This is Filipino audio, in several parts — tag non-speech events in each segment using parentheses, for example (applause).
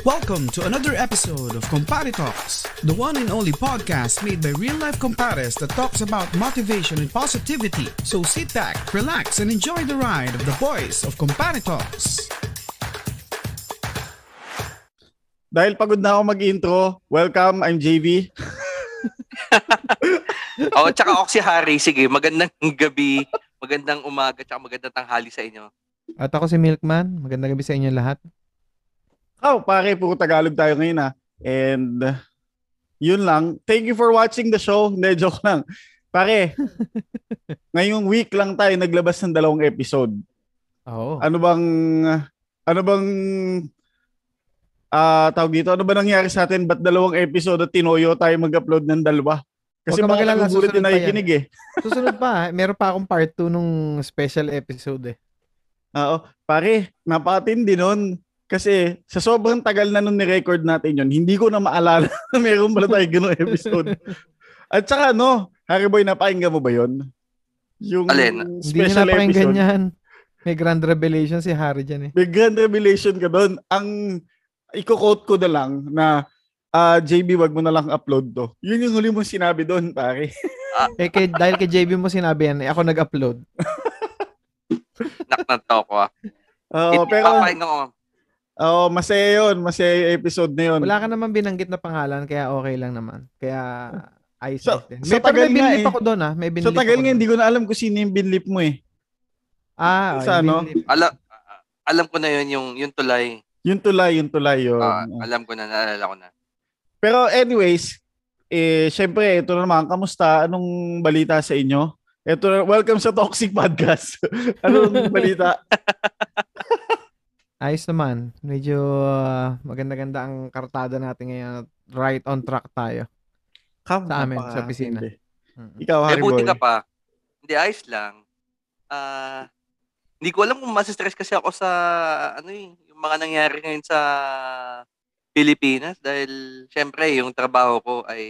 Welcome to another episode of Compare Talks, the one and only podcast made by real life compares that talks about motivation and positivity. So sit back, relax, and enjoy the ride of the boys of Compare Talks. Dahil pagod na ako mag-intro, welcome, I'm JV. Oo, oh, tsaka ako si Harry. Sige, magandang gabi, magandang umaga, tsaka magandang tanghali sa inyo. At ako si Milkman. Magandang gabi sa inyo lahat. Oh, pare, puro Tagalog tayo ngayon ah. And uh, yun lang. Thank you for watching the show. Hindi, joke (laughs) lang. Pare, (laughs) ngayong week lang tayo naglabas ng dalawang episode. Oo. Ano bang, ano bang, ah tawag dito, ano ba nangyari sa atin? Ba't dalawang episode at tinoyo tayo mag-upload ng dalawa? Kasi mga pa yan. nakikinig eh. (laughs) Susunod pa, meron pa akong part 2 nung special episode eh. Oo. Pare, napatindi nun. Kasi sa sobrang tagal na nun ni-record natin yun, hindi ko na maalala (laughs) na meron pala tayo ganung episode. At saka no, Harry Boy, napakinggan mo ba yun? Yung Alin? Hindi special napakinggan episode. yan. May grand revelation si Harry dyan eh. May grand revelation ka doon. Ang iko-quote ko na lang na ah, JB, wag mo na lang upload to. Yun yung huli mong sinabi doon, pare. Eh, kay, dahil kay JB mo sinabi yan, eh, ako nag-upload. (laughs) Naknanto ko ah. Oo, Hindi pero papahinga ko. Oh, masaya yun. Masaya yung episode na yun. Wala ka naman binanggit na pangalan, kaya okay lang naman. Kaya, ayos din. sa May, tagal may nga binlip eh. ako doon ah. May binlip Sa tagal nga, hindi ko na alam kung sino yung binlip mo eh. Ah, sa ano? Alam, alam ko na yun, yung, yung tulay. Yung tulay, yung tulay yun. Ah, alam ko na, naalala ko na. Pero anyways, eh, syempre, ito na naman, kamusta? Anong balita sa inyo? Ito, na- welcome sa Toxic Podcast. (laughs) Anong balita? (laughs) Ayos naman. Medyo ah, maganda-ganda ang kartada natin ngayon. at Right on track tayo. Come, Sa amin, sa opisina. hindi. Mm. Ikaw, Eh, Harry buti Boy. ka pa. Hindi, ayos lang. Ah, hindi ko alam kung masistress kasi ako sa, ano eh, yung mga nangyari ngayon sa Pilipinas dahil syempre yung trabaho ko ay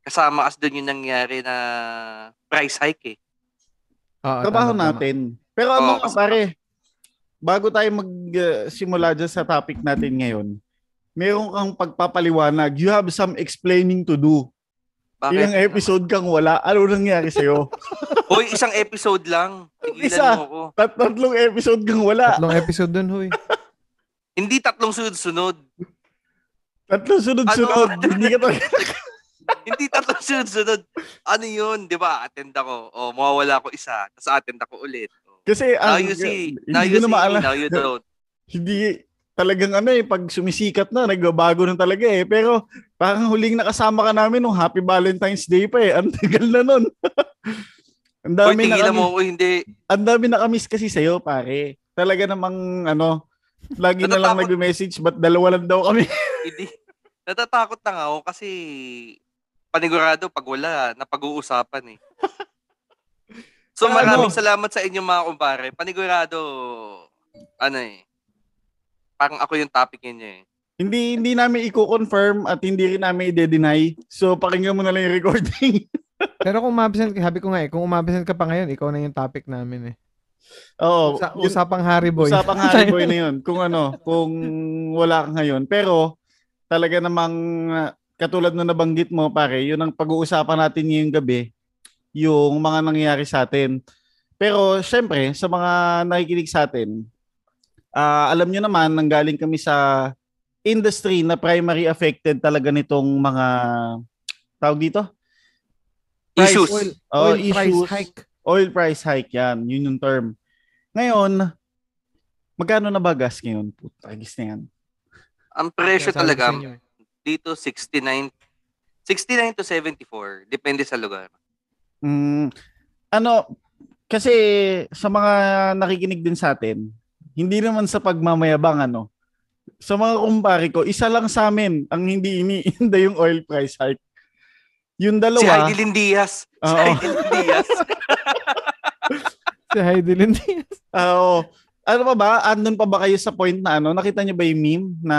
kasama as doon yung nangyari na price hike eh. Oo, Trabaho tama, tama. natin. Pero ano, Oo, kasi- pare, bago tayo mag-simula dyan sa topic natin ngayon, meron kang pagpapaliwanag. You have some explaining to do. Bakit? Ilang episode kang wala. Ano nangyari sa'yo? (laughs) Hoy, isang episode lang. Tigilan Isa. mo ako. Tat tatlong episode kang wala. Tatlong episode dun, huy. (laughs) Hindi tatlong sunod-sunod. Tatlong sunod-sunod. Ano? Hindi ka talaga. (laughs) Hindi tatlong sunod-sunod. Ano yun? Di ba? Attend ako. O, mawawala ako isa. Tapos attend ako ulit. Kasi Now ang, you see. hindi Now you see. maalala. Now you don't. (laughs) Hindi talagang ano eh, pag sumisikat na, nagbabago na talaga eh. Pero parang huling nakasama ka namin nung Happy Valentine's Day pa eh. (laughs) Ang tagal na nun. (laughs) ang dami na kami, mo ako. Hindi. ang dami na kamiss kasi sa'yo, pare. Talaga namang ano, lagi na lang nag-message, ba't dalawa lang daw kami? Hindi. Natatakot na nga ako kasi panigurado pag wala, napag-uusapan eh. So Ano? maraming salamat sa inyo mga kumpare. Panigurado, ano eh, parang ako yung topic ninyo eh. hindi hindi namin i-confirm at hindi rin namin i-deny. So pakinggan mo na lang yung recording. (laughs) Pero kung umabsent, sabi ko nga eh, kung umabsent ka pa ngayon, ikaw na yung topic namin eh. Oo. Usa- yun- usapang Harry Boy. Usapang Harry Boy na (laughs) yun. Kung ano, kung wala ka ngayon. Pero, talaga namang, ah, katulad na nabanggit mo, pare, yun ang pag-uusapan natin ngayong gabi, yung mga nangyayari sa atin. Pero, syempre, sa mga nakikinig sa atin, ah, alam nyo naman, nanggaling kami sa industry na primary affected talaga nitong mga, tawag dito? Price- Issues. Oil, Oh, oil price issues. hike. Oil price hike yan. Yun yung term. Ngayon, magkano na ba gas ngayon? Puta, gis na yan. Ang presyo ko talaga, eh. dito 69, 69 to 74. Depende sa lugar. Mm, ano, kasi sa mga nakikinig din sa atin, hindi naman sa pagmamayabang, ano, sa mga kumpare ko, isa lang sa amin ang hindi iniinda yung oil price hike. Yung Si dalawa, Heidi Lindias. Si Oo. Heidi Lindias. (laughs) Si Heidi Lindy. ah, oo. ano pa ba, andun pa ba kayo sa point na ano, nakita niyo ba yung meme na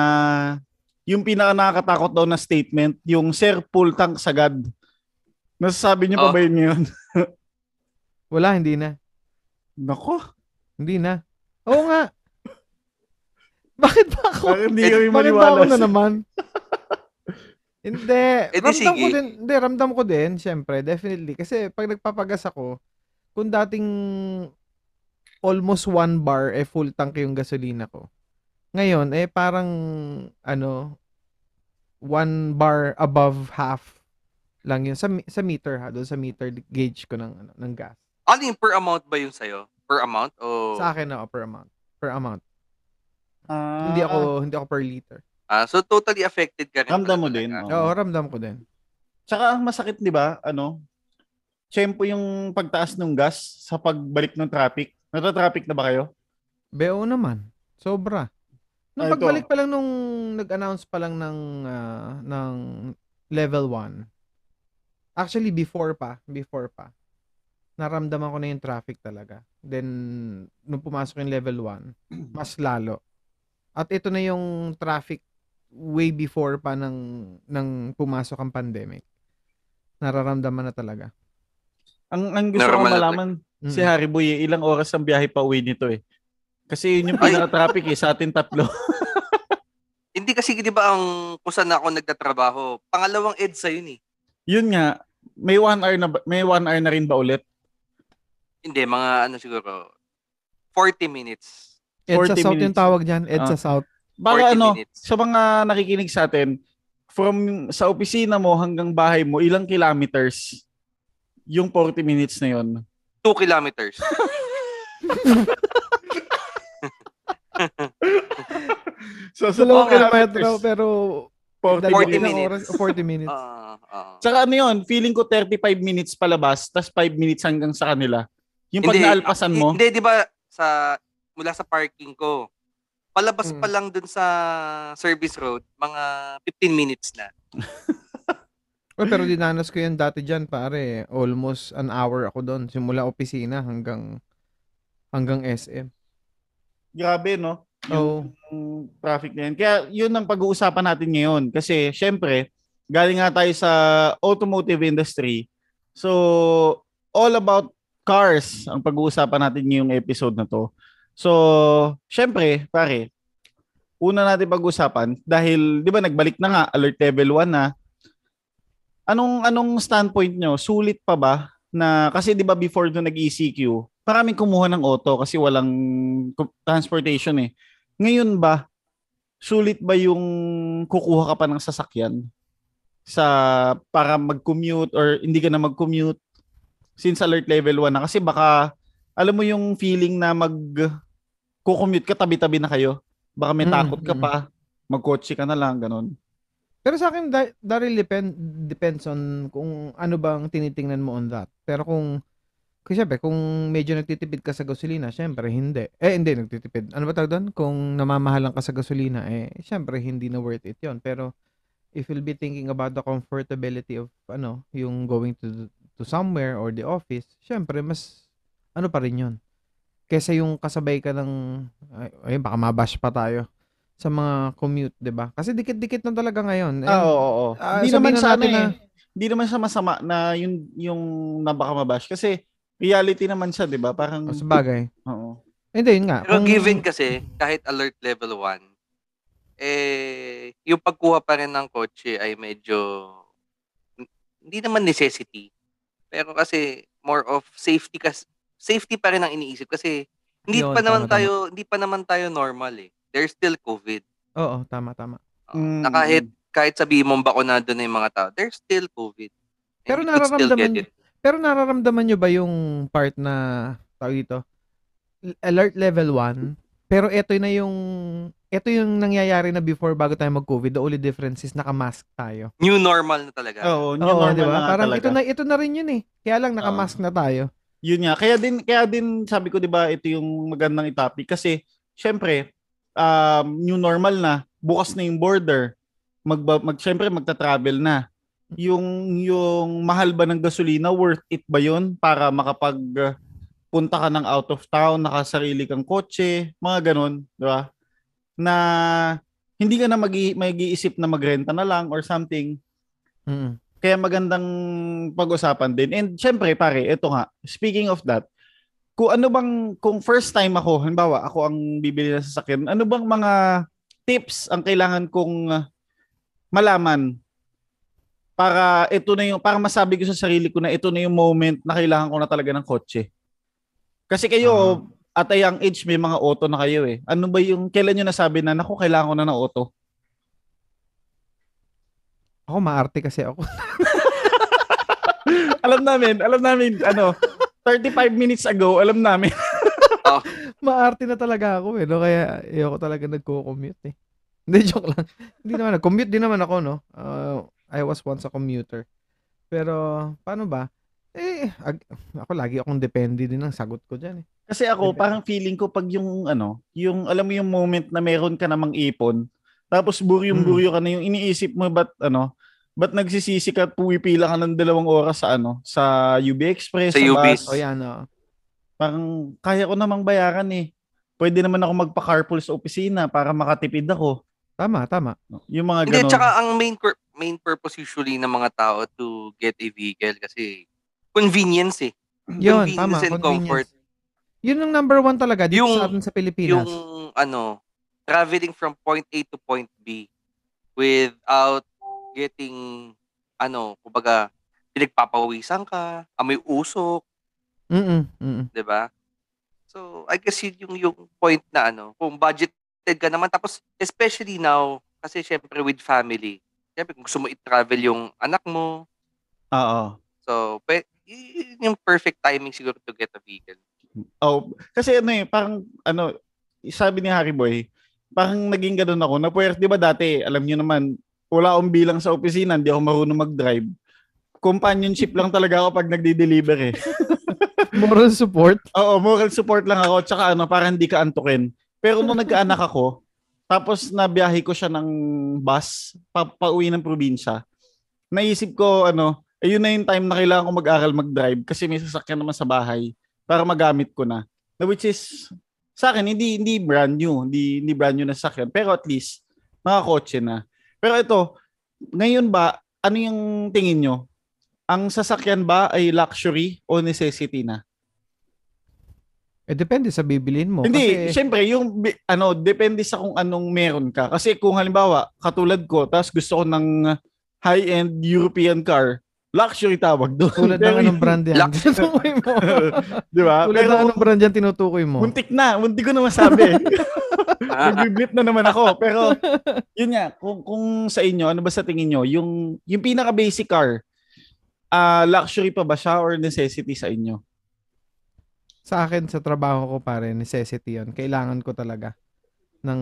yung pinaka nakakatakot daw na statement, yung Sir Full Tank Sagad. Nasasabi niyo pa Oh. ba yun yun? (laughs) Wala, hindi na. Nako. Hindi na. Oo nga. Bakit ba ako? Hindi Eh, kami Bakit ba ako na naman? (laughs) hindi. Eh, di ramdam ko sige. din. Hindi, ramdam ko din, syempre, definitely. Kasi pag nagpapagas ako, kung dating almost one bar, eh full tank yung gasolina ko. Ngayon, eh parang, ano, one bar above half lang yun. Sa, sa meter ha, doon sa meter gauge ko ng, ano, ng gas. Ano yung per amount ba yung sa'yo? Per amount? O... Sa akin na, per amount. Per amount. Ah, Hindi ako, hindi ako per liter. Ah, so totally affected ka rin. Ramdam pala mo talaga. din, oo. Oo, ramdam ko din. Tsaka ang masakit, di ba, ano, tiyempo yung pagtaas ng gas sa pagbalik ng traffic. Nata-traffic na ba kayo? BO naman. Sobra. Nung Ah, ito. pagbalik pa lang nung nag-announce pa lang ng ah, ng level 1. Actually before pa, before pa. Naramdaman ko na yung traffic talaga. Then nung pumasok yung level 1, (clears throat) mas lalo. At ito na yung traffic way before pa ng ng pumasok ang pandemic. Nararamdaman na talaga. Ang, ang gusto ko Normal na malaman, Mm. si Harry Boy, eh, ilang oras ang biyahe pa uwi nito eh. Kasi yun yung pinaka-traffic eh, sa atin tatlo. (laughs) Hindi kasi, di ba, ang kung saan ako nagtatrabaho, pangalawang EDSA yun eh. yun nga, may one hour na, ba- may one hour na rin ba ulit? Hindi, mga ano siguro, 40 minutes. EDSA 40 South yung minutes. tawag dyan. EDSA Ah. South. 40 Baka ano, minutes. sa mga nakikinig sa atin, from sa opisina mo hanggang bahay mo, ilang kilometers yung 40 minutes na yun? 2 kilometers. So, (laughs) sa (laughs) Dalawang 2 kilometro kilometers, pero 40 dalawang 40 ilang minutes. oras, 40 minutes. (laughs) Ah, ah. Tsaka ano yun, feeling ko 35 minutes palabas, tas 5 minutes hanggang sa kanila. Yung pag Hindi, naalpasan mo, Hindi, di ba, sa, mula sa parking ko, palabas Mm. pa lang dun sa service road, mga 15 minutes na. (laughs) Oh, pero dinanas ko yan dati dyan, pare. Almost an hour ako doon. Simula opisina hanggang hanggang SM. grabe no? Oh, Yung traffic na yan. Kaya yun ang pag-uusapan natin ngayon. Kasi syempre, galing nga tayo sa automotive industry. So, all about cars ang pag-uusapan natin ngayong episode na to. So, syempre, pare, una natin pag-usapan dahil 'di ba nagbalik na nga alert level 1 na. Anong anong standpoint nyo? Sulit pa ba na kasi 'di ba before no nag-ECQ, maraming kumuha ng auto kasi walang transportation eh. Ngayon ba sulit ba yung kukuha ka pa ng sasakyan sa para mag-commute or hindi ka na mag-commute since alert level 1 na kasi baka alam mo yung feeling na mag kukommute ka tabi-tabi na kayo. Baka may Mm, takot ka mm. pa, magkotse ka na lang ganun. Pero sa akin, da- Daryl, depend, depends on kung ano bang tinitingnan mo on that. Pero kung, kasi syempre, kung medyo nagtitipid ka sa gasolina, syempre, hindi. Eh, hindi, nagtitipid. Ano ba tawag doon? Kung namamahalan ka sa gasolina, eh, syempre, hindi na worth it yon Pero, if you'll be thinking about the comfortability of, ano, yung going to to somewhere or the office, syempre, mas, ano pa rin yun. Kesa yung kasabay ka ng, ay, ay baka mabash pa tayo sa mga commute, 'di ba? Kasi dikit-dikit na talaga ngayon. And, Ah, oo, oo. ah, Hindi naman na sa ano natin eh. na- Hindi naman sa masama na yung yung nabaka mabash kasi reality naman siya, 'di ba? Parang oh, sa bagay. oo. Hindi, yun nga. Pero Kung- given kasi, kahit alert level 1, eh, yung pagkuha pa rin ng kotse ay medyo, hindi naman necessity. Pero kasi, more of safety kas safety pa rin ang iniisip kasi hindi Yun, pa naman tama, tama. tayo hindi pa naman tayo normal eh. There's still COVID. Oo, tama, tama. Uh, Mm. Na kahit kahit sabihin mong bakunado na yung mga tao, there's still COVID. And Pero nararamdaman. Pero nararamdaman nyo ba yung part na, tawag dito, alert level 1, pero ito na yung, ito yung nangyayari na before bago tayo mag-COVID, the only difference is naka-mask tayo. New normal na talaga. Oo, new Oo, normal di ba? na nga Parang talaga. ito na, ito na rin yun eh. Kaya lang naka-mask na tayo. Yun nga. Kaya din kaya din sabi ko 'di ba ito yung magandang topic kasi syempre um, new normal na, bukas na yung border. Mag, mag syempre magta-travel na. Yung yung mahal ba ng gasolina worth it ba 'yun para makapag uh, punta ka ng out of town, nakasarili kang kotse, mga ganun, 'di ba? Na hindi ka na mag mag-iisip na magrenta na lang or something. Mm. Kaya magandang pag-usapan din. And syempre, pare, ito nga, speaking of that, kung ano bang, kung first time ako, halimbawa, ako ang bibili ng sasakyan, ano bang mga tips ang kailangan kong uh, malaman para ito na yung, para masabi ko sa sarili ko na ito na yung moment na kailangan ko na talaga ng kotse. Kasi kayo, at a young age, may mga auto na kayo eh. Ano ba yung, kailan nyo nasabi na, naku, kailangan ko na ng auto? Ako maarte kasi ako. (laughs) alam namin, alam namin, ano, 35 minutes ago, alam namin. (laughs) maarte na talaga ako eh. No? Kaya ayoko talaga nagko-commute eh. Hindi, joke lang. Hindi naman. Commute din naman ako, no? Uh, I was once a commuter. Pero, paano ba? Eh, ag- ako lagi akong depende din ng sagot ko dyan eh. Kasi ako, parang feeling ko pag yung, ano, yung, alam mo yung moment na meron ka namang ipon, tapos buryong-buryo ka na yung iniisip mo, ba't, ano, ba't nagsisisi ka at pumipila ka ng dalawang oras sa, ano, sa UB Express, Sa sa, UB. bus. O yan, oh. Parang, kaya ko namang bayaran eh. Pwede naman ako magpa-carpool sa opisina para makatipid ako. Tama, tama. Yung mga Hindi, ganon. tsaka ang main main purpose usually ng mga tao to get a vehicle kasi convenience eh. Yun, Convenience tama. and comfort. Yun ang number one talaga dito Yung- sa atin sa Pilipinas. Yung ano, traveling from point A to point B without getting ano, kumbaga pinagpapawisan ka, amoy usok, Mm-mm, mm-mm. 'di ba? So, I guess yun yung yung point na ano, kung budgeted ka naman tapos especially now kasi syempre with family. Syempre kung gusto mo i-travel yung anak mo, Oo. so pe, yun yung perfect timing siguro to get a vehicle. Oh, kasi ano eh, parang ano, sabi ni Harry Boy, parang naging ganun ako. Na puwer, 'di ba dati, alam niyo naman, wala akong bilang sa opisina, hindi ako marunong mag-drive. Companionship lang talaga ako pag nagde-deliver eh. (laughs) Moral support. Oo, moral support lang ako tsaka ano, para hindi ka antukin. Pero nung nagkaanak ako, tapos nabiyahe ko siya ng bus pa, pauwi ng probinsya. Naisip ko ano, ayun na yung time na kailangan ko mag-aral mag-drive kasi may sasakyan naman sa bahay para magamit ko na. Na which is sa akin hindi hindi brand new, hindi hindi brand new na sasakyan, pero at least nakakotse na. Pero ito, ngayon ba ano yung tingin nyo? Ang sasakyan ba ay luxury o necessity na? Eh, depende sa bibilin mo. Hindi, Kasi, syempre, yung, bi- ano, depende sa kung anong meron ka. Kasi kung halimbawa, katulad ko, tapos gusto ko ng high-end European car, luxury tawag doon. tulad ng anong brand yan. (laughs) Tinutukoy mo. (laughs) Di ba? tulad Pero ng anong brand yan tinutukoy mo. muntik na, muntik ko na masabi. (laughs) Nag-blip na naman ako. Pero, yun nga, kung, kung sa inyo, ano ba sa tingin nyo, yung, yung pinaka-basic car, ah luxury pa ba siya or necessity sa inyo? Sa akin, sa trabaho ko pare, necessity yon Kailangan ko talaga ng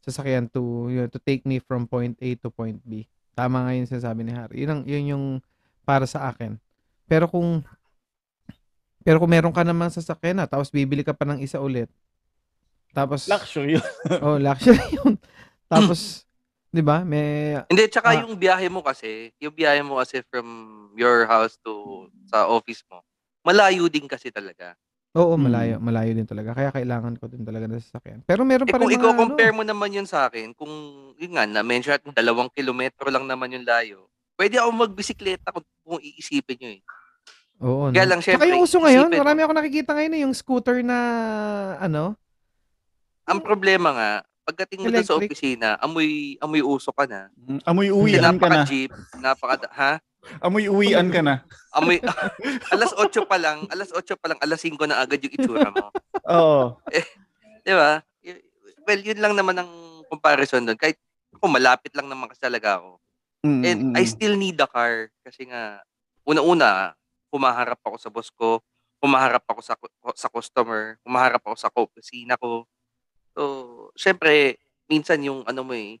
sasakyan to, yun, to take me from point A to point B. Tama nga yung sinasabi ni Harry. Yun, ang, yun yung para sa akin. Pero kung pero kung meron ka namang sasakyan na, tapos bibili ka pa ng isa ulit, tapos, Luxury yun. (laughs) oh, luxury yun. Tapos, (clears throat) di ba, may, Hindi, tsaka Ah. yung biyahe mo kasi, yung biyahe mo kasi from your house to sa office mo, malayo din kasi talaga. oo, Hmm. malayo, malayo din talaga. Kaya kailangan ko din talaga ng sasakyan. Pero meron Eh pa rin kung mga, ano, mo naman yun sa akin, kung yun nga, na-mention natin, dalawang kilometro lang naman yung layo, pwede ako magbisikleta kung, kung iisipin nyo eh. Oo, Kaya no? lang, Tsaka syempre, yung uso ngayon, isipin mo. marami ako nakikita ngayon eh, yung scooter na, ano, Ang problema nga, pagdating mo sa opisina, amoy, amoy uso ka na. Amoy Kasi uwian ka na. napaka-jeep, napaka, ha? Amoy uwian ka na. (laughs) Amoy, (laughs) alas 8 pa lang, alas 8 pa lang, alas 5 na agad yung itsura mo. (laughs) Oo. Di ba? Well, yun lang naman ang comparison doon. Kahit ako, malapit lang naman kasi talaga ako. Mm, And mm, I mm. still need a car. Kasi nga, una-una, humaharap ako sa boss ko, humaharap ako sa sa customer, humaharap ako sa opisina ko. So, syempre, minsan yung ano mo eh,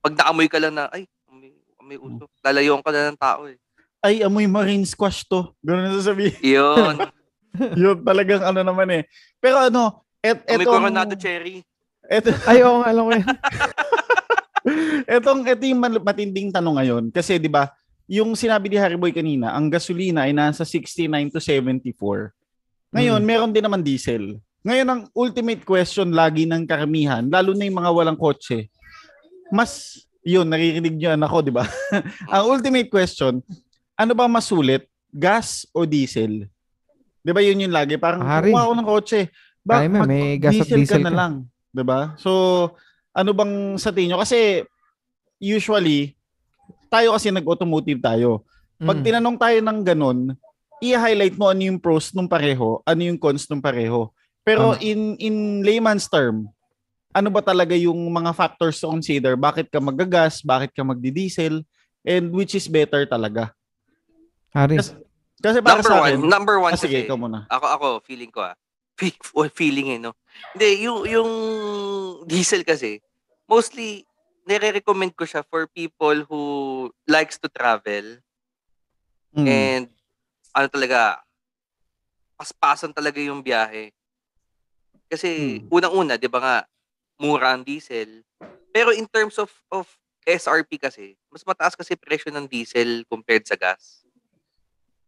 pag naamoy ka lang na, ay, amoy, amoy uso. Lalayoan ka na ng tao eh. Ay, amoy marine squash to. Ganun na sasabihin. Yun. (laughs) Yun talagang ano naman eh. Pero ano, et, Amoy etong, Coronado Cherry. eto, ay, oo, alam ko yan. (laughs) etong, eto yung matinding tanong ngayon. Kasi di ba yung sinabi ni Harry Boy kanina, ang gasolina ay nasa 69 to 74. Ngayon, Mm. meron din naman diesel. Ngayon, ang ultimate question lagi ng karamihan, lalo na yung mga walang kotse, mas, yun, naririnig nyo anak ko, di ba? (laughs) ang ultimate question, ano ba mas sulit, gas o diesel? 'Di ba yun yung lagi? Parang kuha ako ng kotse. Ba, mo, may gas at mag-diesel diesel ka na ka. lang. 'Di ba? So, ano bang sa tingin nyo? Kasi usually, tayo kasi nag-automotive tayo. Pag Mm. tinanong tayo ng ganun, i-highlight mo ano yung pros nung pareho, ano yung cons nung pareho. Pero Tama. in in layman's term, ano ba talaga yung mga factors to consider? Bakit ka magagas? Bakit ka magdi-diesel? And which is better talaga? Hari. Kasi, kasi para Number sa one, akin, number one ah, sige, ikaw muna. ako, ako, feeling ko ah. Fe- (laughs) feeling eh, no? Hindi, yung, yung diesel kasi, mostly, nire-recommend ko siya for people who likes to travel Mm. and ano talaga, paspasan talaga yung biyahe. Kasi Hmm. unang-una, 'di ba nga, mura ang diesel. Pero in terms of of SRP kasi, mas mataas kasi presyo ng diesel compared sa gas.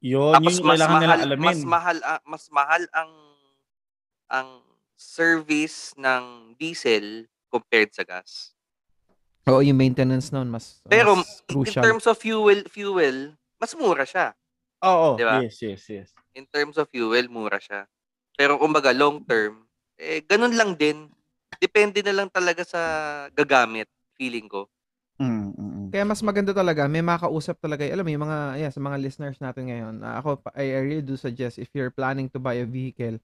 Yun, Tapos yun yung mas kailangan mahal, nila alamin. mas mahal ah, mas mahal ang ang service ng diesel compared sa gas. Oo, yung maintenance noon mas, Pero mas in crucial. terms of fuel, fuel, mas mura siya. Oo, Di ba? yes, yes, yes. in terms of fuel, mura siya. Pero kumbaga long term, eh ganun lang din. Depende na lang talaga sa gagamit, feeling ko. Mm, mm, mm. Kaya mas maganda talaga, may makausap talaga. Alam mo, yung mga, yeah, sa mga listeners natin ngayon, ah, ako, pa- I, I really do suggest if you're planning to buy a vehicle,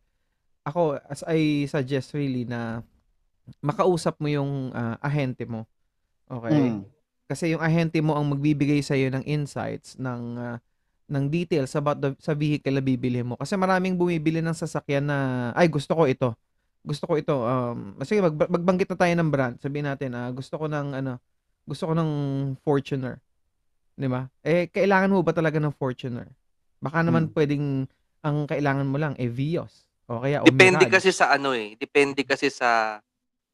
ako, as I suggest really na makausap mo yung ah, ahente mo. Okay? Mm. Kasi yung ahente mo ang magbibigay sa iyo ng insights ng ah, ng details about the, sa vehicle na bibili mo. Kasi maraming bumibili ng sasakyan na ay gusto ko ito. Gusto ko ito. Um, sige, mag, magbanggit na tayo ng brand. Sabihin natin, ah, gusto ko ng ano, gusto ko ng Fortuner. 'Di ba? Eh kailangan mo ba talaga ng Fortuner? Baka naman Hmm. pwedeng ang kailangan mo lang eh Vios o kaya o Depende Mirage. kasi sa ano eh. Depende kasi sa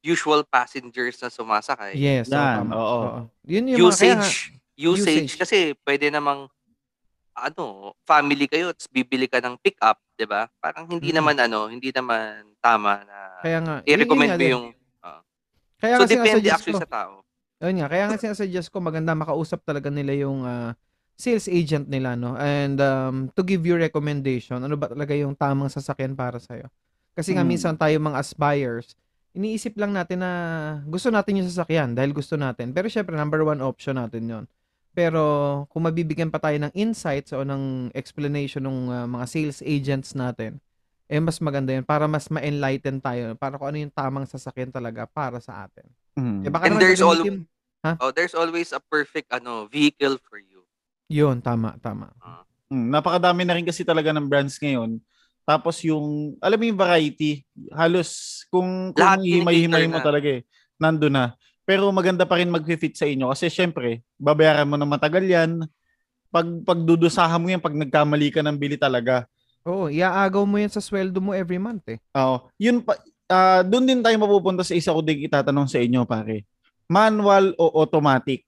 usual passengers na sumasakay. Yes, oo, Yan, oo. Yun yung mga, kaya usage, usage, usage. kasi pwede namang ano, family kayo, tapos bibili ka ng pick-up, 'di ba? Parang hindi Mm. naman ano, hindi naman tama na kaya nga, i-recommend mo yung Kaya So depende actually ko. sa tao. Ayun nga, kaya nga sinasuggest ko maganda makausap talaga nila yung ah, sales agent nila, no? And um, to give you recommendation, ano ba talaga yung tamang sasakyan para sa'yo. Kasi nga Mm. minsan tayo mga as buyers, iniisip lang natin na gusto natin yung sasakyan dahil gusto natin. Pero syempre, number one option natin yon. Pero kung mabibigyan pa tayo ng insights o ng explanation ng ah, mga sales agents natin, eh mas maganda yun para mas ma-enlighten tayo para kung ano yung tamang sasakyan talaga para sa atin. Mm. Eh baka And there's gagamitin- Oh, there's always a perfect ano vehicle for you. Yun, tama, tama. Mm, napakadami na rin kasi talaga ng brands ngayon. Tapos yung, alam mo yung variety, halos kung, kung himay-himay mo na. talaga eh, nando na. Pero maganda pa rin mag-fit sa inyo kasi syempre, babayaran mo na matagal yan. Pag pagdudusahan mo yan pag nagkamali ka ng bili talaga. Oo, iaagaw mo yan sa sweldo mo every month eh. Oo. Yun pa, ah, doon din tayo mapupunta sa isa ko din itatanong sa inyo pare. Manual o automatic?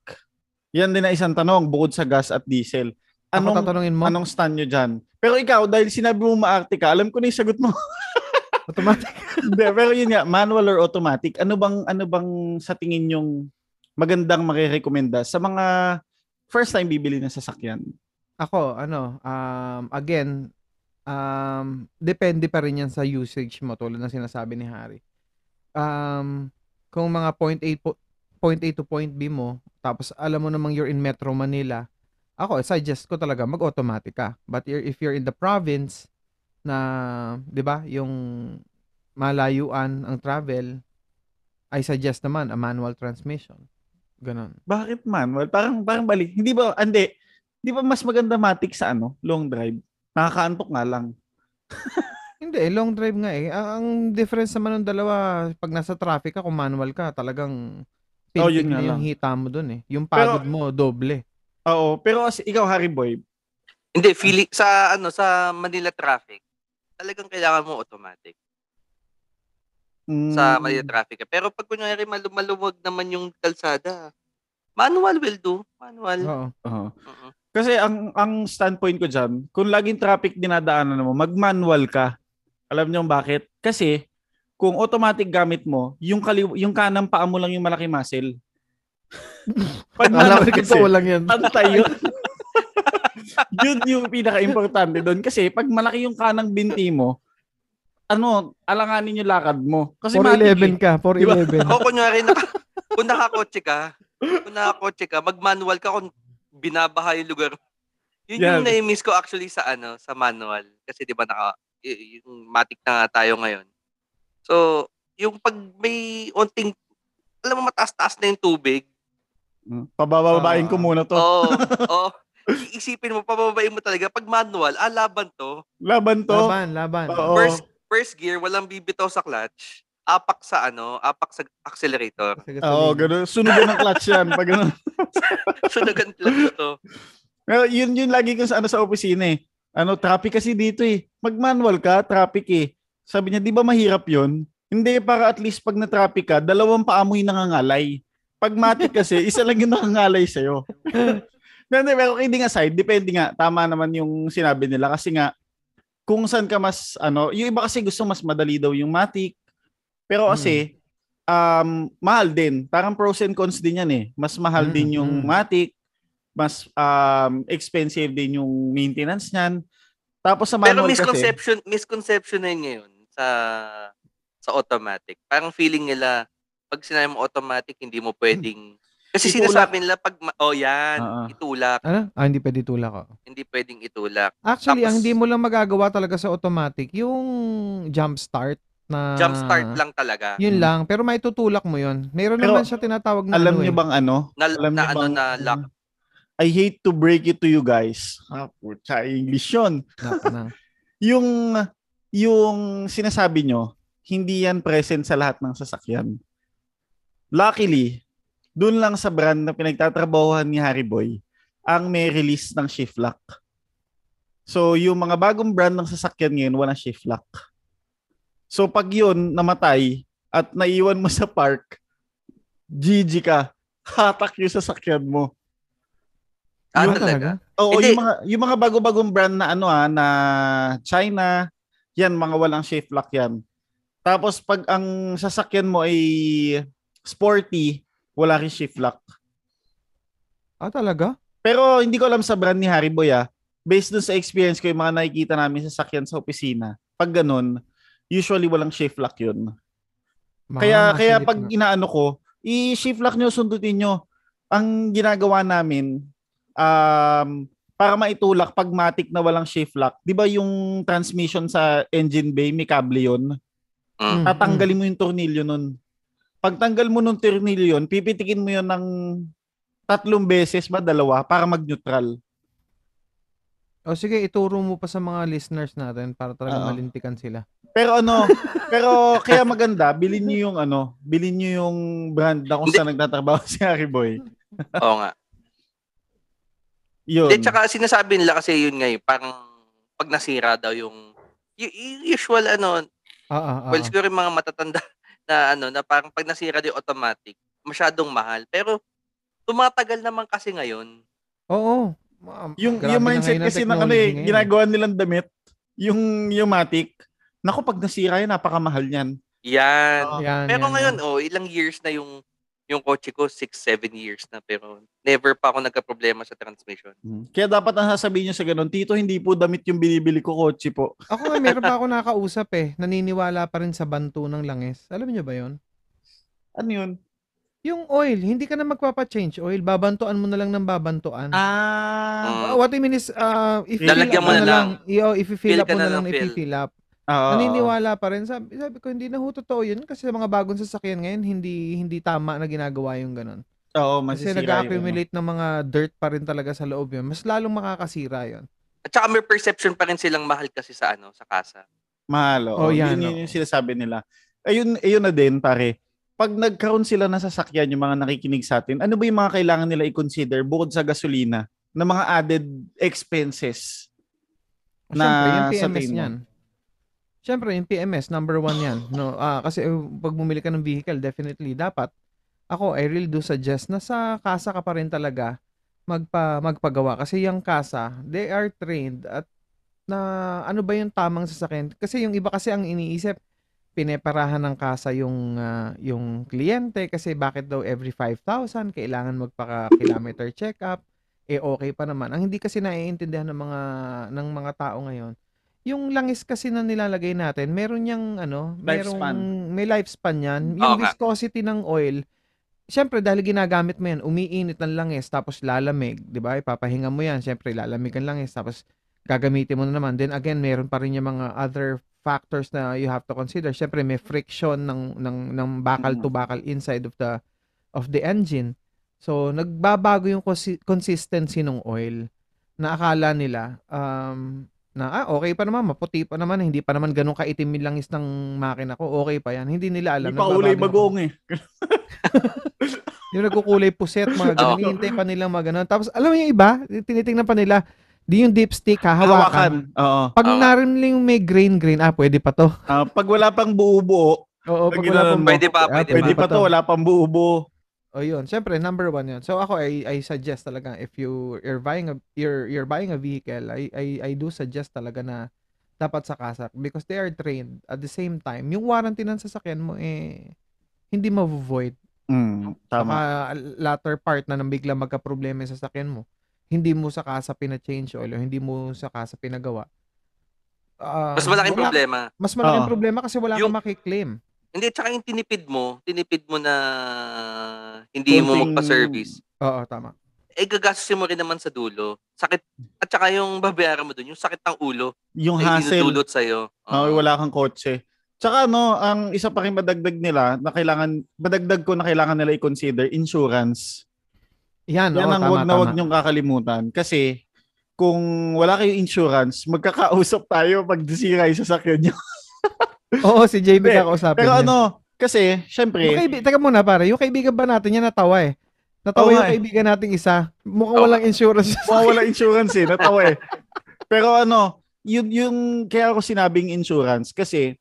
Yan din na isang tanong bukod sa gas at diesel. Ako Anong tatanungin mo, anong stand nyo dyan? Pero ikaw, dahil sinabi mo maarte ka, alam ko na yung sagot mo. (laughs) automatic. (laughs) Hindi, pero yun nga, manual or automatic, ano bang, ano bang sa tingin yung magandang makirekomenda sa mga first time bibili ng sasakyan? Ako, ano, um, again, um, depende pa rin yan sa usage mo tulad ng sinasabi ni Harry. Um, kung mga point A, po, point A to point B mo, tapos alam mo namang you're in Metro Manila, ako, suggest ko talaga mag-automatic ka. But you're- if you're in the province, na, di ba, yung malayuan ang travel, I suggest naman a manual transmission. Ganon. Bakit manual? Parang, parang bali. Hindi ba, hindi. Hindi ba mas maganda matic sa ano? Long drive? Nakakaantok nga lang. (laughs) Hindi, eh, long drive nga eh. Ang, ang difference naman ng dalawa, pag nasa traffic ka, kung manual ka, talagang Oh, pintig yun na yung lang. hita mo dun eh. Yung pagod Pero- mo, doble. Oo, pero kasi ikaw, Harry Boy, Hindi, feeling sa ano sa Manila traffic, talagang kailangan mo automatic mm, sa Manila traffic. Pero pag kunyari malu- maluwag naman yung kalsada, manual will do. Manual. Oo. oo. Oo. Kasi ang ang standpoint ko diyan, kung laging traffic dinadaanan mo, mag-manual ka. Alam niyo bakit? Kasi kung automatic gamit mo, yung kaliw, yung kanang paa mo lang yung malaki muscle. (laughs) Pag ko kasi, lang yan. pantay yun. (laughs) (laughs) yun yung pinaka-importante doon. Kasi pag malaki yung kanang binti mo, ano, alanganin yung lakad mo. Kasi matik 411 eh. ka, 411. (laughs) O kunyari, naka, kung nakakotse ka, kung nakakotse ka, mag-manual ka kung binabaha yung lugar. Yun Yan. yung na-miss ko actually sa ano, sa manual. Kasi 'di ba naka y- yung matik na nga tayo ngayon. So, yung pag may onting alam mo mataas-taas na yung tubig. Hmm, Pabababain ko Ah. muna to. Oo. (laughs) oh, Iisipin mo, pababain mo talaga. Pag manual, ah, laban to. Laban to. Laban, laban. Oo. First, first gear, walang bibitaw sa clutch. Apak sa ano, apak sa accelerator. Oo, gasolina. gano'n. Sunugan ng clutch yan. Pag ganun. (laughs) Sunagan lang to. Pero yun yun lagi ko sa ano sa opisina eh. Ano, traffic kasi dito eh. Mag-manual ka, traffic eh. Sabi niya, di ba mahirap yun? Hindi, para at least pag na-traffic ka, dalawang paa mo yung nangangalay. Pag matik kasi, (laughs) isa lang yung nangangalay sa'yo. Hindi, pero kidding aside, depende nga. Tama naman yung sinabi nila. Kasi nga, kung saan ka mas, ano, yung iba kasi gusto mas madali daw yung matik. Pero kasi, um, mahal din. Parang pros and cons din yan eh. Mas mahal Mm, din yung mm. matik. Mas um, expensive din yung maintenance niyan. Tapos sa Pero manual kasi, misconception, misconception na yun ngayon sa sa automatic. Parang feeling nila, pag sinabi mo automatic, hindi mo pwedeng... Kasi Itulak. sinasabi nila, pag, ma- oh yan, Oo. itulak. Ano? Ah, hindi pwede tulak ko. Hindi pwedeng itulak. Actually, Tapos- ang hindi mo lang magagawa talaga sa automatic, yung jump start na... Jump start lang talaga. Yun lang. Pero may tutulak mo yun. Meron Pero, naman siya tinatawag na alam ano niyo eh. bang ano? Na, Alam na niyo ano bang, na lock. I hate to break it to you guys. Ah, putya, English yun. (laughs) Yung, yung sinasabi nyo, hindi yan present sa lahat ng sasakyan. Luckily, dun lang sa brand na pinagtatrabahuhan ni Harry Boy, ang may release ng shift lock. So, yung mga bagong brand ng sasakyan ngayon, wala shift lock. So, pag yun namatay at naiwan mo (laughs) sa park, GG ka. Hatak yung sasakyan mo. Ah, Yun talaga? Oo, Hindi. yung mga yung mga bago-bagong brand na ano ah, na China, yan mga walang shift lock yan. Tapos pag ang sasakyan mo ay sporty, wala rin shift lock. Ah, talaga? Pero hindi ko alam sa brand ni Harry Boy ah. Based dun sa experience ko, yung mga nakikita namin sa sasakyan sa opisina, pag ganun, usually walang shift lock yun. Mga Kaya kaya masilip pag na. inaano ko, i-shift lock nyo, sundutin nyo. Ang ginagawa namin, um, para maitulak pag matic na walang shift lock, di ba yung transmission sa engine bay, may kable yun? Mm. Mm, Tatanggalin mo yung tornilyo nun. Pag tanggal mo nung tornilyo yun, pipitikin mo yun ng tatlong beses ba, dalawa, para mag-neutral. O sige, ituro mo pa sa mga listeners natin para talaga Oo. malintikan sila. Pero ano, (laughs) pero kaya maganda, bilhin niyo yung ano, bilhin niyo yung brand na kung saan nagtatrabaho si Harry Boy. (laughs) Oo nga. Yun. Hindi, tsaka sinasabi nila kasi yun ngayon, parang pag nasira daw yung y- y- usual ano, Ah, ah, ah. well, siguro yung mga matatanda na ano, na parang pag nasira yung automatic, masyadong mahal. Pero tumatagal naman kasi ngayon. Oo. Ma- yung yung na mindset kasi ng ano eh, ngayon ginagawa nilang damit, yung yung Matic, naku pag nasira yan, napakamahal niyan. Yan. Yan, pero yan, ngayon, yan. oh, ilang years na yung yung kotse ko, 6, 7 years na. Pero never pa ako nagka-problema sa transmission. Kaya dapat ang sasabihin niyo sa ganun, Tito, hindi po damit yung binibili ko, kotse po. (laughs) Ako nga, meron pa ako nakausap eh. Naniniwala pa rin sa banto ng langis. Alam niyo ba yon? Ano yun? Yung oil, hindi ka na magpapa-change oil. Babantuan mo na lang ng babantuan. Ah. Mm. Uh, what I mean is, uh, if Lalagyan mo na lang. I- oh, if fill Fill up mo na na lang, ng if fill. fill up. Oo. Naniniwala pa rin. Sabi, sabi ko, hindi na ho totoo yun. Kasi sa mga bagong sasakyan ngayon, hindi hindi tama na ginagawa yung ganun. Oo, Kasi masisira ano. nag-accumulate ng mga dirt pa rin talaga sa loob yun. Mas lalong makakasira yun. At saka may perception pa rin silang mahal kasi sa ano, sa kasa. Mahal, oo. Oh, yan, yun, yun oo. yung sinasabi nila. Ayun, ayun na din, pare. Pag nagkaroon sila ng sasakyan, yung mga nakikinig sa atin, ano ba yung mga kailangan nila i-consider bukod sa gasolina na mga added expenses? Na Siyempre, yung sa PMS tingin mo? niyan. Siyempre, yung PMS, number one yan. No, ah, kasi uh, pag bumili ka ng vehicle, definitely, dapat, ako, I really do suggest na sa kasa ka pa rin talaga magpa, magpagawa. Kasi yung kasa, they are trained at na ano ba yung tamang sasakyan. Kasi yung iba kasi ang iniisip, pineparahan ng kasa yung ah, yung kliyente kasi bakit daw every 5,000 kailangan magpaka-kilometer check-up. eh okay pa naman. Ang hindi kasi naiintindihan ng mga ng mga tao ngayon, yung langis kasi na nilalagay natin, meron niyang ano, merong Lifespan. may lifespan 'yan. Oo Yung nga. viscosity ng oil, Siyempre dahil ginagamit mo 'yan, umiinit ang langis tapos lalamig, 'di ba? Ipapahinga mo 'yan, siyempre lalamig ang langis tapos gagamitin mo na naman. Then again, meron pa rin yung mga other factors na you have to consider. Siyempre may friction ng ng ng bakal to bakal inside of the of the engine. So nagbabago yung consi- consistency ng oil na akala nila um na ah, okay pa naman, maputi pa naman, hindi pa naman ganun kaitim yung langis ng makina ko, okay pa yan. Hindi nila alam. Hindi pa ulay bagong eh. (laughs) yung nagkukulay puset, mga (laughs) ganun. Oo. Hihintay pa nilang mga ganun. Tapos, alam mo yung iba, tinitingnan pa nila, di yung dipstick, hahawakan. Hawakan. Oo. Pag Oo. narin nila yung may grain-grain, ah, pwede pa to. Ah, pag wala pang buo-buo, Oo, Pag pag wala pang mo, Pwede pa, ah, pwede pwede pa to, wala pang buo-buo. O yun, syempre number one yun. So ako I I suggest talaga if you you're buying a you're you're buying a vehicle, I I I do suggest talaga na dapat sa kasak because they are trained at the same time. Yung warranty ng sasakyan mo eh hindi ma-void. Mm, tama. Baka latter part na nang bigla magka-problema yung sasakyan mo. Hindi mo sa kasa pina-change oil o hindi mo sa kasa pinagawa. Ah, Mas malaking wala- problema. Mas malaking Oo. problema kasi wala Yung- kang makiklaim. Hindi, tsaka yung tinipid mo, tinipid mo na hindi mo Konting- magpa-service. Oo, tama. Eh, gagastusin mo rin naman sa dulo. Sakit. At saka yung babayaran mo dun, yung sakit ng ulo Yung na hassle, idinudulot sa'yo. oh, wala kang kotse. Tsaka ano, ang isa pa rin madagdag nila na kailangan, madagdag ko na kailangan nila i-consider, insurance. Yan, Yan oo, ang tama, wag na wag niyong kakalimutan. Kasi, kung wala kayong insurance, magkakausap tayo pag disira yung sasakyan niyo. (laughs) (laughs) Oo, si JB kakausapin Pero niya. ano, kasi, Yung syempre, kaibi- teka muna pare, yung kaibigan ba natin yan natawa eh. Natawa Oo yung eh. kaibigan nating isa. Mukhang Oo. walang insurance. (laughs) mawawala insurance eh, natawa eh. Pero ano, yun yung kaya ako sinabing insurance kasi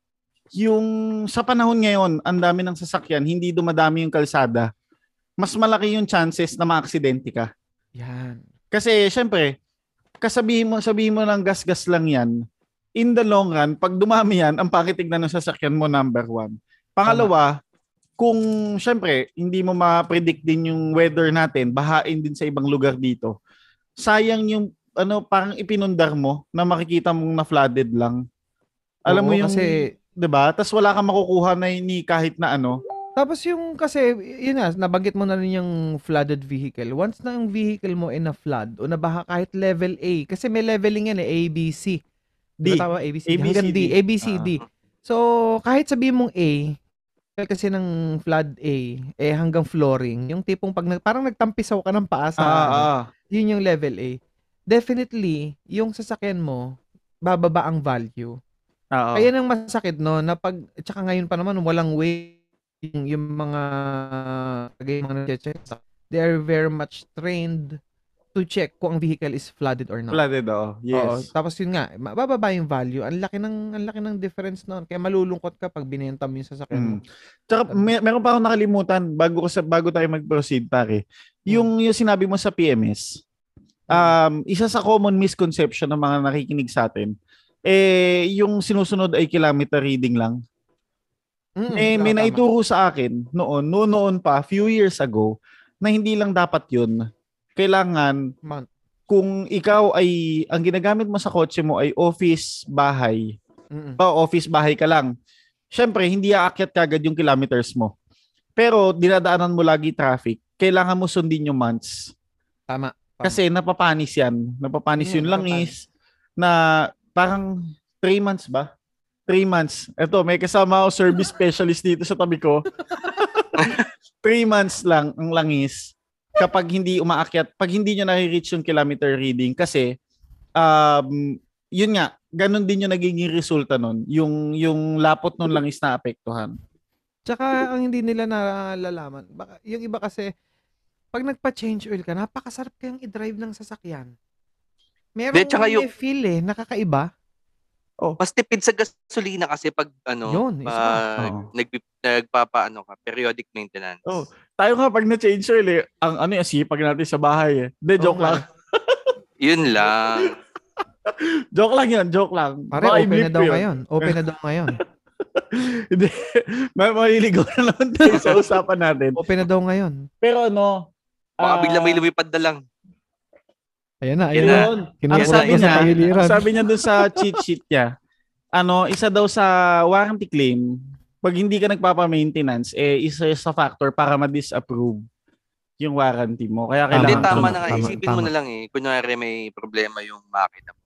yung sa panahon ngayon, ang dami ng sasakyan, hindi dumadami yung kalsada. Mas malaki yung chances na maaksidente ka. yan. Kasi syempre, kasabihin mo, sabihin mo ng gas-gas lang yan, in the long run, pag dumami yan, ang pakitignan ng sasakyan mo number one. Pangalawa, kung syempre, hindi mo ma-predict din yung weather natin, bahain din sa ibang lugar dito, sayang yung ano, parang ipinundar mo na makikita mong na-flooded lang. Alam Oo, mo yung, Kasi, 'di ba? Tapos wala kang makukuha na ni kahit na ano. tapos yung kasi, yun na, nabanggit mo na rin yung flooded vehicle. Once na yung vehicle mo ay na-flood o nabaha kahit level A, kasi may leveling yan eh, A, B, C. D. ba tama? A, B, C. A, B, Hanggang D. D. A, B, C, D. Ah. So, kahit sabihin mong A, kasi ng flood A, eh hanggang flooring, yung tipong pag parang nagtampisaw ka ng paa sa, Ah, ano, ah. yun yung level A. Definitely, yung sasakyan mo, bababa ang value. Oo. Kaya nang masakit no, na pag, tsaka ngayon pa naman, walang way yung, yung mga, yung mga nag-check, they are very much trained to check kung ang vehicle is flooded or not. Flooded, oo. Oo, Yes. tapos yun nga, bababa yung value. Ang laki ng ang laki ng difference noon. Kaya malulungkot ka pag binenta mo yung sasakyan mo. Mm. Tsaka may, meron pa akong nakalimutan bago ko sa bago tayo mag-proceed pare. Yung yung sinabi mo sa PMS. Um, isa sa common misconception ng mga nakikinig sa atin eh yung sinusunod ay kilometer reading lang. Mm, Eh may tama. naituro sa akin noon, noon noon pa few years ago na hindi lang dapat 'yun. Kailangan Mount. kung ikaw ay ang ginagamit mo sa kotse mo ay office bahay o office bahay ka lang. Siyempre, hindi aakyat kagad yung kilometers mo. Pero dinadaanan mo lagi traffic, kailangan mo sundin yung months. Tama. Kasi napapanis yan. Napapanis Mm, yung langis na parang 3 months ba? 3 months. Ito, may kasama ako service specialist dito sa tabi ko. (laughs) 3 months lang ang langis kapag hindi umaakyat, pag hindi nyo nare-reach yung kilometer reading kasi um, yun nga, ganun din yung nagiging resulta nun. Yung, yung lapot nun langis na apektuhan. Tsaka ang hindi nila nalalaman, baka, yung iba kasi, pag nagpa-change oil ka, napakasarap kayang i-drive ng sasakyan. Meron Di, tsaka yung- feel eh, nakakaiba. Mas tipid sa gasolina kasi pag ano, Yun, isa pa. pag Oo. nagpi, nagpapaano ka, periodic maintenance. Oh, tayo nga pag na-change oil eh, ang ano yung sipag natin sa bahay eh. Hindi, joke nga. lang. (laughs) Yun lang. (laughs) joke lang yun, joke lang. Pare, Baka open na daw yun. ngayon. Open na daw ngayon. (laughs) Hindi, may maliligaw na naman tayo sa usapan natin. Open na daw ngayon. Pero ano, Baka ah, bigla may lumipad na lang. Ayan na, Yun ayan na. na. Yun. Ang sabi niya, ang sabi niya dun sa cheat sheet niya, ano, isa daw sa warranty claim, pag hindi ka nagpapa-maintenance, eh, isa sa factor para ma-disapprove yung warranty mo. Kaya Hindi, kailangan tama tama, na nga. tama, Isipin mo tama. na lang eh. Kunyari may problema yung makina mo.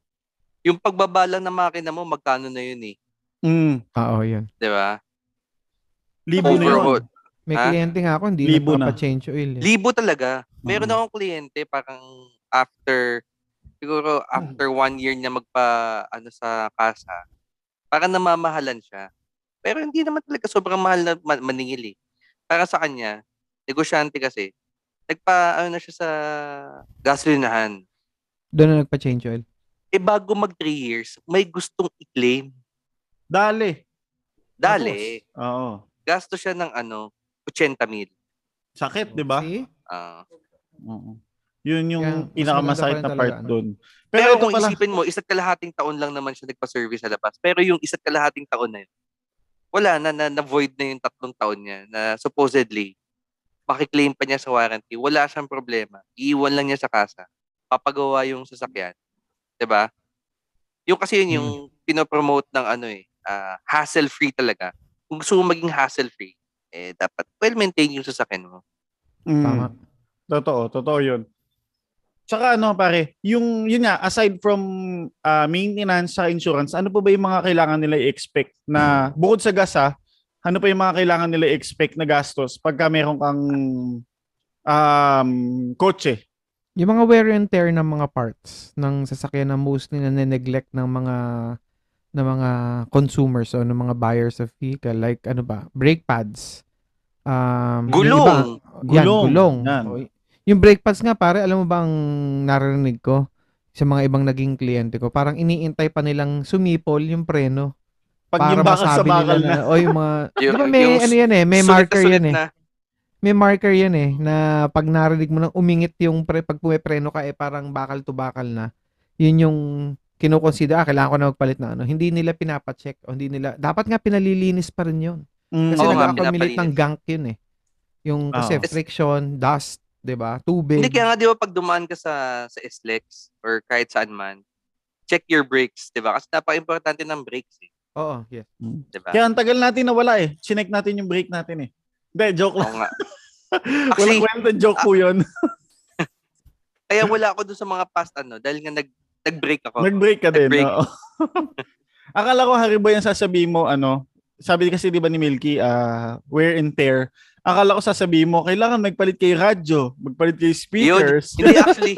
Yung pagbabala ng makina mo, magkano na yun eh. Mm, Ah, Oo, yun. Di ba? libo na yun. May Ha? kliyente nga ako, hindi Libo na. nagpapa-change oil. Eh. Libo talaga. Meron Mm. akong kliyente, parang after, siguro after one year niya magpa, ano sa kasa, parang namamahalan siya. Pero hindi naman talaga sobrang mahal na ma- maningil eh. Para sa kanya, negosyante kasi, nagpa, ano na siya sa gasolinahan. Doon na nagpa-change oil. Eh bago mag 3 years, may gustong i-claim. Dali. Dali, Oo. gasto siya ng ano, 80 mil. Sakit, di ba? See? Ah. Oo. Yun yung Kaya, mas pinakamasakit na part talaga, ano? doon. Pero, Pero, kung pala, isipin mo, isa't kalahating taon lang naman siya nagpa-service sa labas. Pero yung isa't kalahating taon na yun, wala na, na, na-void na yung tatlong taon niya na supposedly, makiklaim pa niya sa warranty. Wala siyang problema. Iiwan lang niya sa kasa. Papagawa yung sasakyan. 'Di ba? Yung kasi yun yung pinopromote ng ano eh, ah, hassle-free talaga. Kung gusto mo maging hassle-free, eh, dapat well-maintained yung sasakyan mo. mm, Tama. Totoo, totoo yun. Tsaka ano pare, yung yun nga aside from ah, maintenance sa insurance, ano pa ba yung mga kailangan nila i-expect na bukod sa gas ha, ano pa yung mga kailangan nila i-expect na gastos pagka meron kang um, kotse? Yung mga wear and tear ng mga parts ng sasakyan na mostly na neglect ng mga ng mga consumers o ng mga buyers of vehicle like ano ba, brake pads. Um, yung iba- Gulong! yan, Gulong. gulong. Yan. Yung brake pads nga pare, alam mo ba ang narinig ko sa mga ibang naging kliyente ko, parang iniintay pa nilang sumipol yung preno Pag para yung bakal sa masabi bakal nila na, na, o yung mga, (laughs) Yung- di ba may yung ano yan eh, may marker yan eh. na. May marker yan eh, na pag narinig mo nang umingit yung pre, pag pumipreno ka eh, parang bakal to bakal na. Yun yung kinukonsider, ah, kailangan ko na magpalit na ano. Hindi nila pinapacheck o hindi nila, dapat nga pinalilinis pa rin yun. Mm, Kasi nga, nag-accumulate ng gunk yun eh. Yung kasi Oo. friction, dust, 'di ba? Tubig. Hindi kaya nga di ba pag dumaan ka sa sa SLEX or kahit saan man, check your brakes, di ba? Kasi napaka-importante ng brakes, eh, Oo, yes. di ba? Kaya ang tagal natin na wala eh. Chinek natin yung brake natin eh. Hindi, joke lang. Oo nga. (laughs) Walang Actually, kwento, joke po yun. (laughs) kaya wala ako doon sa mga past ano dahil nga nag nag-break ako. Nag-break ka din. Nag-break. oo. (laughs) Akala ko, Haribo, yung sasabihin mo, ano, sabi kasi di ba ni Milky, ah, wear and tear. Akala ko sasabihin mo, kailangan magpalit kay radyo, magpalit kay speakers. Hindi (laughs) actually.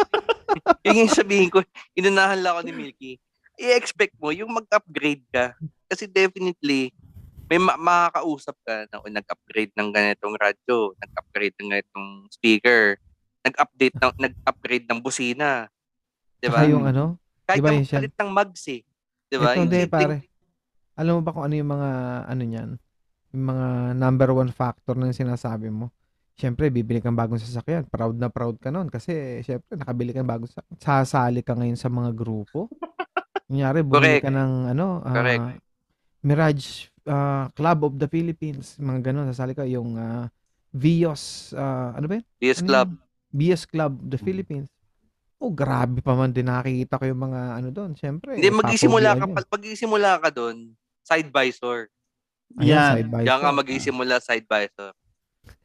yun yung sabihin ko, inunahan lang ako ni Milky. I-expect mo yung mag-upgrade ka. Kasi definitely, may ma- makakausap ka na o nag-upgrade ng ganitong radyo, nag-upgrade ng ganitong speaker, nag-update ng nag-upgrade ng busina. 'Di ba? Yung ano, Kahit Diba na yun siya? magpalit ng mags eh. 'Di ba? Ito, hindi, Yung- pare. Alam mo ba kung ano yung mga, ano niyan? Yung mga number one factor na yung sinasabi mo. Siyempre, bibili kang bagong sasakyan. Proud na proud ka nun. Kasi, siyempre, nakabili kang bagong sasakyan. Sasali ka ngayon sa mga grupo. Kunyari, bumili Correct. ka ng, ano, ah, Correct. Mirage ah, Club of the Philippines. Mga ganun. Sasali ka yung ah, Vios, ah, ano ba yun? BS Ano Club. yun? BS Club of the Philippines. Oh, grabe pa man din nakikita ko yung mga ano doon. Siyempre. Hindi magsisimula ka papogian pa, pag-isimula ka doon, side visor. Ayan, Yan. side by Diyan ka side. magsisimula side visor.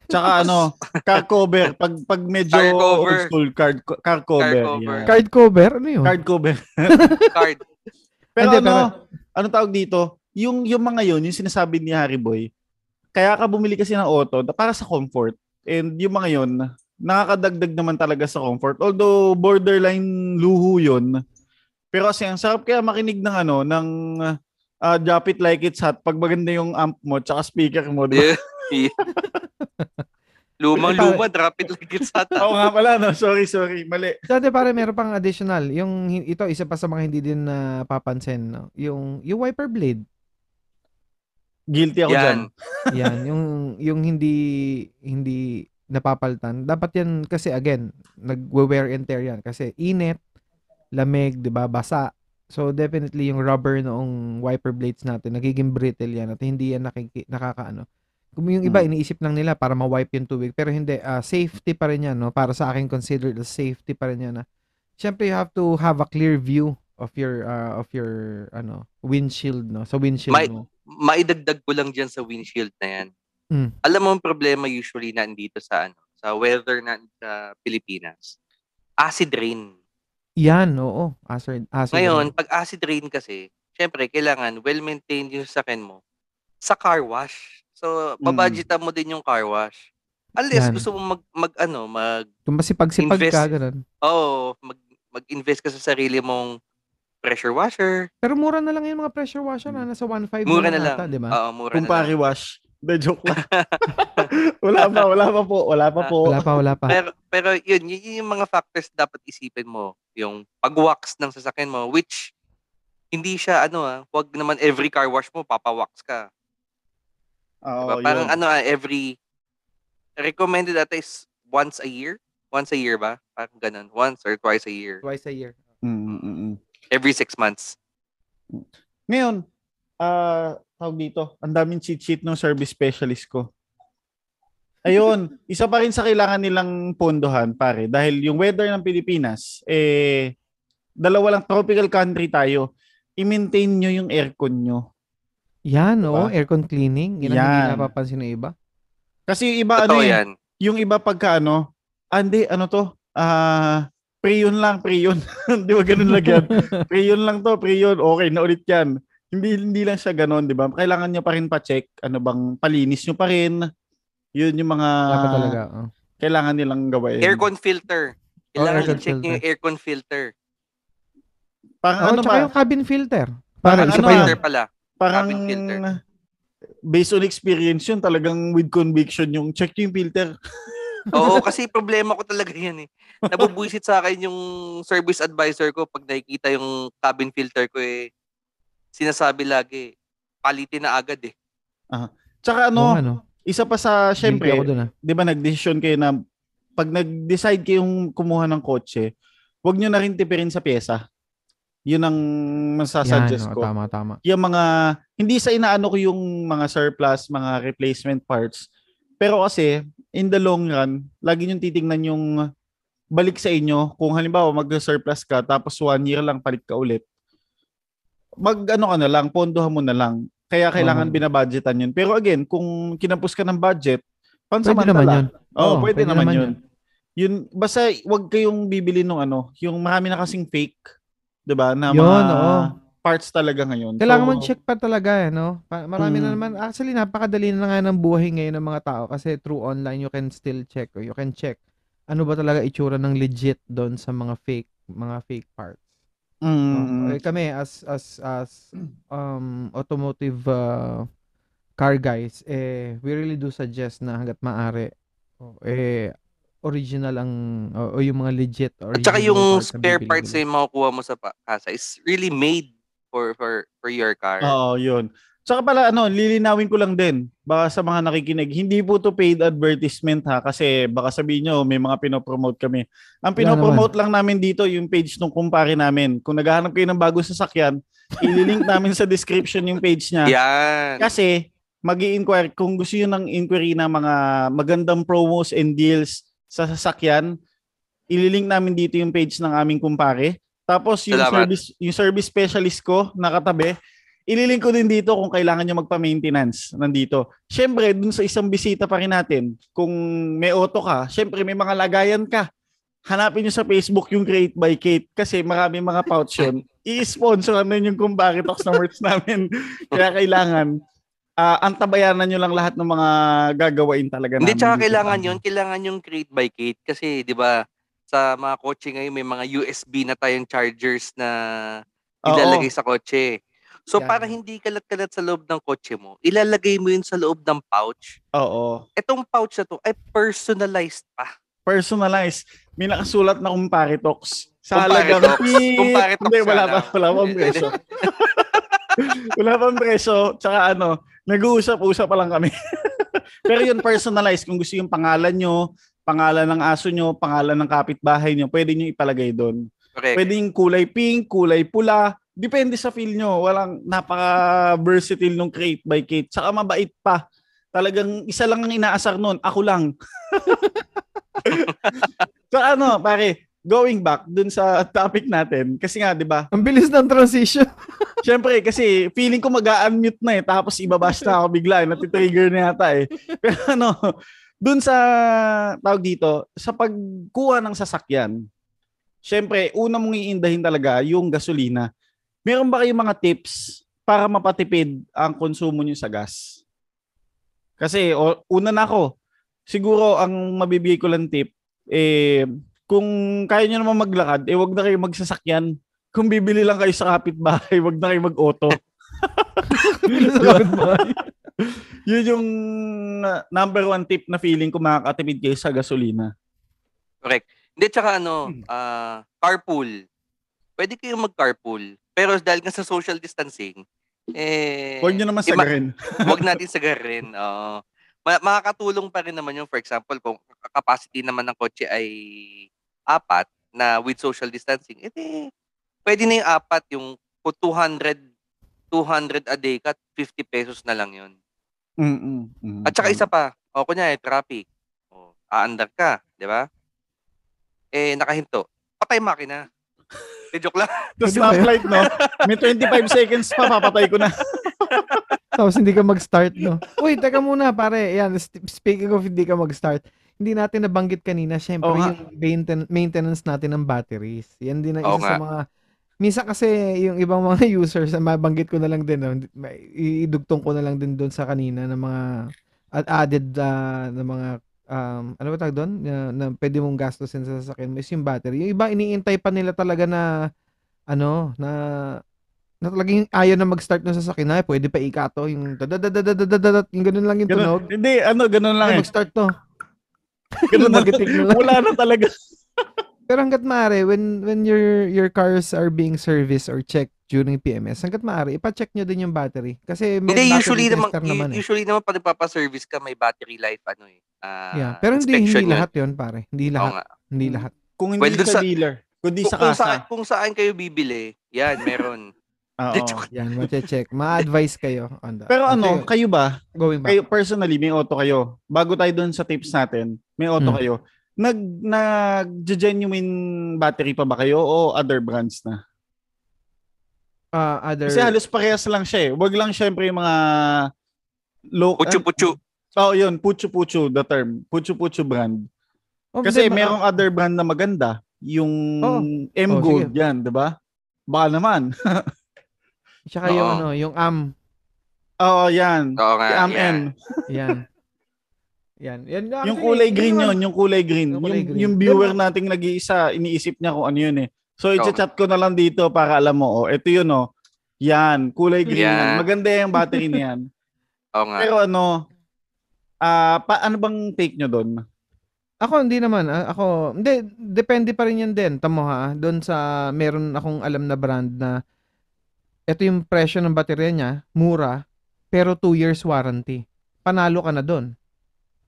Tsaka ano, car cover. Pag, pag medyo Car cover. old school, card, car cover. cover. yan. Card cover? Ano yun? Card cover. (laughs) Card. Pero Hindi, ano, pero- ano tawag dito? Yung, yung mga yun, yung sinasabi ni Harry Boy, kaya ka bumili kasi ng auto da- para sa comfort. And yung mga yun, nakakadagdag naman talaga sa comfort. Although borderline luho yun. Pero kasi ang sarap kaya makinig ng ano, ng uh, Drop It Like It's Hot pag maganda yung amp mo tsaka speaker mo. Di ba? Yeah. (laughs) Lumang luma, drop it like it's hot. ah. Oo nga pala, no? Sorry, sorry. Mali. Dati pare meron pang additional. Yung ito isa pa sa mga hindi din napapansin, no? Yung yung wiper blade. Guilty ako dyan. Yan. (laughs) Yan, yung yung hindi hindi napapaltan. Dapat yan kasi again, nagwe-wear and tear yan kasi init, lamig, 'di ba, basa. So definitely yung rubber noong wiper blades natin nagiging brittle yan at hindi yan nakiki- nakakaano. Kung yung iba Hmm. iniisip lang nila para ma-wipe yung tubig pero hindi ah, safety pa rin yan no para sa akin considered as safety pa rin yan na syempre you have to have a clear view of your uh, of your ano windshield no sa windshield May- mo maidagdag ko lang dyan sa windshield na yan. Mm. Alam mo ang problema usually na dito sa ano, sa weather na sa Pilipinas. Acid rain. Yan oo acid acid Ngayon, pag acid rain kasi, syempre kailangan well-maintained yung sasakyan mo sa car wash. So, babudgetan mo din yung car wash. Unless Yan. gusto mo mag, mag ano, mag kung masipag-sipag invest- ka ganun oh, mag mag-invest ka sa sarili mong pressure washer. pero mura na lang yung mga pressure washer na nasa 1.5 Mura na lang. ata, di ba Oo, mura na lang. wash. De joke lang. (laughs) wala pa, wala pa po, wala pa po. wala pa wala pa Pero pero yun, yun, yun yung mga factors dapat isipin mo. Yung pag-wax ng sasakyan mo, which hindi siya ano ah, wag naman every car wash mo papawax ka. Oo, Diba? Parang yun. ano ah, every recommended ata is once a year. Once a year ba? Parang ganun. Once or twice a year. twice a year Mm, mm, mm. Every six months. Ngayon, ah, tawag dito, ang daming cheat sheet ng service specialist ko. Ayun, isa pa rin sa kailangan nilang pondohan, pare, dahil yung weather ng Pilipinas, eh, dalawa lang tropical country tayo. I-maintain nyo yung aircon nyo. yan Diba? oo aircon cleaning yan ang hindi Yan. napapansin ng iba Kasi yung iba, ano Totoo eh, yan. yung iba pagka ano, andi, ano to, ah, pre-yun lang, pre-yun. (laughs) di ba ganun lang yan? (laughs) pre-yun lang to, pre-yun. Okay, na ulit yan. Hindi, hindi lang siya ganun, di ba? Kailangan nyo pa rin pa-check, ano bang, palinis nyo pa rin. Yun yung mga dapat talaga oh. kailangan nilang gawin. Aircon filter. Kailangan aircon i-check filter. yung aircon filter. Parang oh, ano pa, yung cabin filter Parang parang isa ano Filter pala. parang cabin filter. based on experience yun, talagang with conviction yung check yung filter. (laughs) Oo, kasi problema ko talaga yan eh. Nabubuisit sa akin yung service advisor ko pag nakikita yung cabin filter ko eh. Sinasabi lagi, palitin na agad eh. Tsaka ano, Oo, ano isa pa sa, syempre, ako dun ah di ba nag-decision kayo na pag nag-decide kayong kumuha ng kotse, wag nyo na rin tipirin sa pyesa. Yun ang masasuggest yan, ko. oh, tama tama Yung mga, hindi sa inaano ko yung mga surplus, mga replacement parts. Pero kasi, in the long run, lagi nyo titingnan yung balik sa inyo. Kung halimbawa mag-surplus ka, tapos one year lang palit ka ulit. Mag ano ka na lang, pondohan mo na lang. Kaya kailangan Oo. binabudgetan yun. Pero again, kung kinapos ka ng budget, pwede naman pansamantala. yun Oo, Oo, pwede, pwede naman, naman yun. Yun, basta wag kayong bibili nung ano, yung marami na kasing fake, 'di ba? Na Yun, mga oo. parts talaga ngayon. Kailangan So, mo check pa talaga, eh, no? Marami na Mm. naman. Actually, napakadali na nga ng buhay ngayon ng mga tao kasi through online, you can still check or you can check ano ba talaga itsura ng legit doon sa mga fake mga fake parts. Mm, No? Eh, kami as as as (clears throat) um automotive uh, car guys, eh we really do suggest na hangga't maaari oh, eh original ang o, o yung mga legit At original saka yung parts spare parts na yung makukuha mo sa pa- kasa is really made for for for your car. Oo, yun. Saka pala ano, lilinawin ko lang din baka sa mga nakikinig, hindi po to paid advertisement ha kasi baka sabihin nyo may mga pinopromote kami. Ang pinopromote lang namin dito yung page ng kumpare namin. Kung naghahanap kayo ng bagong sasakyan, ililink (laughs) namin sa description yung page niya. Yan. Kasi mag inquire kung gusto yun ng inquiry ng mga magandang promos and deals sa sasakyan, ililink namin dito yung page ng aming kumpare. Tapos yung Salamat. service yung service specialist ko nakatabi, ililink ko din dito kung kailangan nyo magpa-maintenance nandito. Syempre, dun sa isang bisita pa rin natin, kung may auto ka, syempre may mga lagayan ka. Hanapin nyo sa Facebook yung Create by Kate kasi marami mga pouch yun. (laughs) I-sponsor namin yung kumpare talks na merch namin. (laughs) Kaya kailangan ah antabayanan nyo lang lahat ng mga gagawain talaga Hindi, namin tsaka dito. kailangan yun. Kailangan yung create by Kate. Kasi, di ba, sa mga kotse ngayon, may mga USB na tayong chargers na Oo. ilalagay sa kotse. So, Yan. para hindi kalat-kalat sa loob ng kotse mo, ilalagay mo yun sa loob ng pouch. Oo. Etong pouch na to ay personalized pa. Personalized. May nakasulat na talks. Sa halagang talks. Beep! (laughs) Kumpare talks Hindi, wala pa. Wala pang (laughs) presyo. (laughs) wala pang presyo. Tsaka ano, nag-uusap-usap pa lang kami. Pero yun, personalized. Kung gusto yung pangalan nyo, pangalan ng aso nyo, pangalan ng kapitbahay nyo, pwede nyo ipalagay doon. Correct. Pwede yung kulay pink, kulay pula. Depende sa feel nyo. Walang napaka-versatile nung Create by Kate. Tsaka mabait pa. Talagang isa lang ang inaasar nun. Ako lang. (laughs) so ano, pare, going back dun sa topic natin, kasi nga, di ba, Ang bilis ng transition. (laughs) Siyempre, kasi feeling ko mag-unmute na eh, tapos ibabash na ako bigla, eh, natitrigger na yata eh. (laughs) Pero ano, dun sa, tawag dito, sa pagkuha ng sasakyan, Siyempre, una mong iindahin talaga yung gasolina. Meron ba kayong mga tips para mapatipid ang konsumo nyo sa gas? Kasi, o, una na ako, siguro ang mabibigay ko lang tip, eh, kung kaya nyo naman maglakad, eh wag na kayo magsasakyan. Kung bibili lang kayo sa kapitbahay, (laughs) wag na kayo mag-auto. (laughs) (laughs) Yun yung uh, number one tip na feeling ko makakatipid kayo sa gasolina. Correct. Hindi, tsaka ano, ah, carpool. Pwede kayong mag-carpool. Pero dahil nga sa social distancing, eh, Huwag nyo naman ima- sagarin. (laughs) Huwag natin sagarin. Oo. Ma- makakatulong pa rin naman yung, for example, kung capacity naman ng kotse ay apat na with social distancing, edi pwede na yung apat, yung kung 200, 200 a day ka, 50 pesos na lang yun. Mm-mm. Mm-mm. At saka isa pa, o kunya traffic. O, aandar ka, di ba? Eh, nakahinto. Patay makina. Eh, joke lang. (laughs) Tapos stoplight, no? May 25 (laughs) seconds pa, papatay ko na. (laughs) Tapos hindi ka mag-start, no? Uy, teka muna, pare. Yan, speaking of hindi ka mag-start, hindi natin nabanggit kanina, syempre, nga. yung mainten- maintenance natin ng batteries. Yan din ang isa sa nga. mga... Minsan kasi yung ibang mga users, mabanggit ko na lang din, no? Idugtong ko na lang din doon sa kanina ng mga ad- added ah, na mga um, ano ba tawag doon? Na, na pwede mong gastusin sa sasakyan mo is yung battery. Yung iba, iniintay pa nila talaga na ano, na na talagang ayaw na mag-start ng sasakyan na, pwede pa ikato, yung dadadadadadadad, yung ganun lang yung tunog. Ganun, hindi, ano, ganun lang Ay, eh. mag-start to. (laughs) Ganun (laughs) na, lang. wala na talaga. (laughs) Pero hanggat maaari, when, when your, your cars are being serviced or checked during PMS, hanggat maaari, ipa-check nyo din yung battery. Kasi may Hindi, battery usually naman, tester naman eh. usually naman pag nagpapaservice ka, may battery life, ano eh. ah, Yeah. Pero hindi, hindi yun. lahat yun, pare. Hindi Oo lahat. nga. Hindi lahat. Kung hindi Well, sa, sa- dealer, kundi Kung, sa kung, kasa. saan, kung saan kayo bibili, yan, meron. (laughs) Oo. (laughs) Yan, mache-check. Ma-advise kayo on that. Pero ano, Okay, kayo ba? going back. Kayo personally, may auto kayo. Bago tayo doon sa tips natin, may auto Hmm. kayo. Nag nag-genuine battery pa ba kayo o other brands na? Ah, other... Kasi halos parehas lang siya eh. Wag lang syempre yung mga low Puchu-puchu. Oh, yun, Puchu Puchu the term. Puchu Puchu brand. Oh, Kasi ma- merong other brand na maganda, yung Oh, Gold sige. yan, 'di ba? Baka naman. (laughs) Tsaka yung Oo. ano, yung AM. Oo, yan. Oo nga. AM. yan. Yan. yan. Yan. Yung kulay yun green yun, yung kulay green. Yung Yung, kulay green. yung viewer nating nag-iisa, iniisip niya kung ano yun eh. So, i-chat ko na lang dito para alam mo, oh, ito yun oh. Yan, kulay green Yan. yan. Maganda yung battery niyan. (laughs) Oo nga. Pero ano, ah pa, ano bang take nyo doon? Ako hindi naman. ah, Ako, hindi, depende pa rin yan din. Tamo ha, doon sa meron akong alam na brand na ito yung presyo ng baterya niya, mura, pero 2 years warranty. Panalo ka na doon.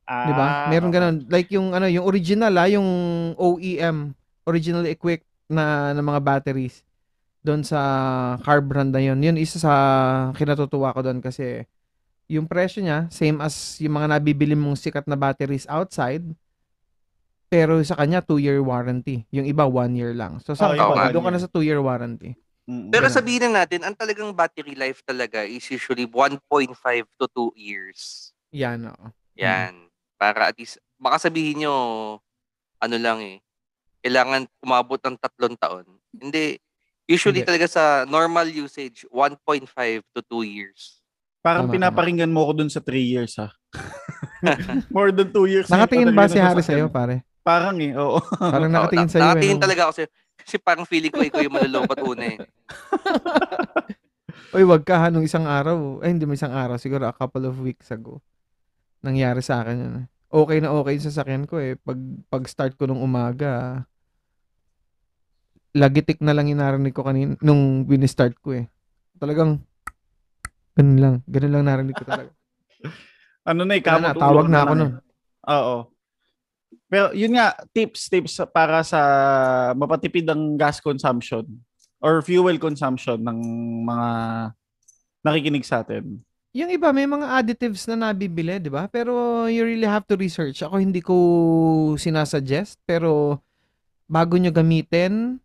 Ah, 'Di ba? Meron ganun. Like yung ano, yung original ah, yung OEM, originally equipped na ng mga batteries doon sa car brand na yun. Yun isa sa kinatutuwa ko doon kasi yung presyo niya same as yung mga nabibili mong sikat na batteries outside. Pero sa kanya 2 year warranty. Yung iba 1 year lang. So sa Oh, yung one doon ka na sa 2 year warranty. Mm-mm. Pero sabihin na natin, ang talagang battery life talaga is usually 1.5 to 2 years. Yan, oo. Yan. Para at least, baka sabihin nyo, ano lang eh, kailangan umabot ng tatlong taon. Hindi. Usually Hindi. talaga sa normal usage, 1.5 to 2 years. Parang Tama, pinaparinggan mo ko doon sa 3 years ha. (laughs) More than 2 years. Nakatingin ba si Harry sa'yo, pare? Parang eh, oo. Parang nakatingin na- sa'yo. eh, Nakatingin no? talaga ako sa'yo. Kasi parang feeling ko ikaw yung malulobot una eh. (laughs) Uy, wag ka ha, nung isang araw. Ay, hindi mo isang araw. Siguro a couple of weeks ago. Nangyari sa akin yun. Eh. Okay na okay yung sasakyan ko eh. Pag, pag start ko nung umaga, lagitik na lang yung narinig ko kanina nung wini-start ko eh. Talagang, ganun lang. Ganun lang narinig ko talaga. (laughs) Ano na eh, Kaya na, tawag ulo na ako lang nun. eh. Oo. Pero yun nga, tips, tips para sa mapatipid ang gas consumption or fuel consumption ng mga nakikinig sa atin. Yung iba, may mga additives na nabibili, di ba? Pero you really have to research. Ako hindi ko sinasuggest, pero bago nyo gamitin,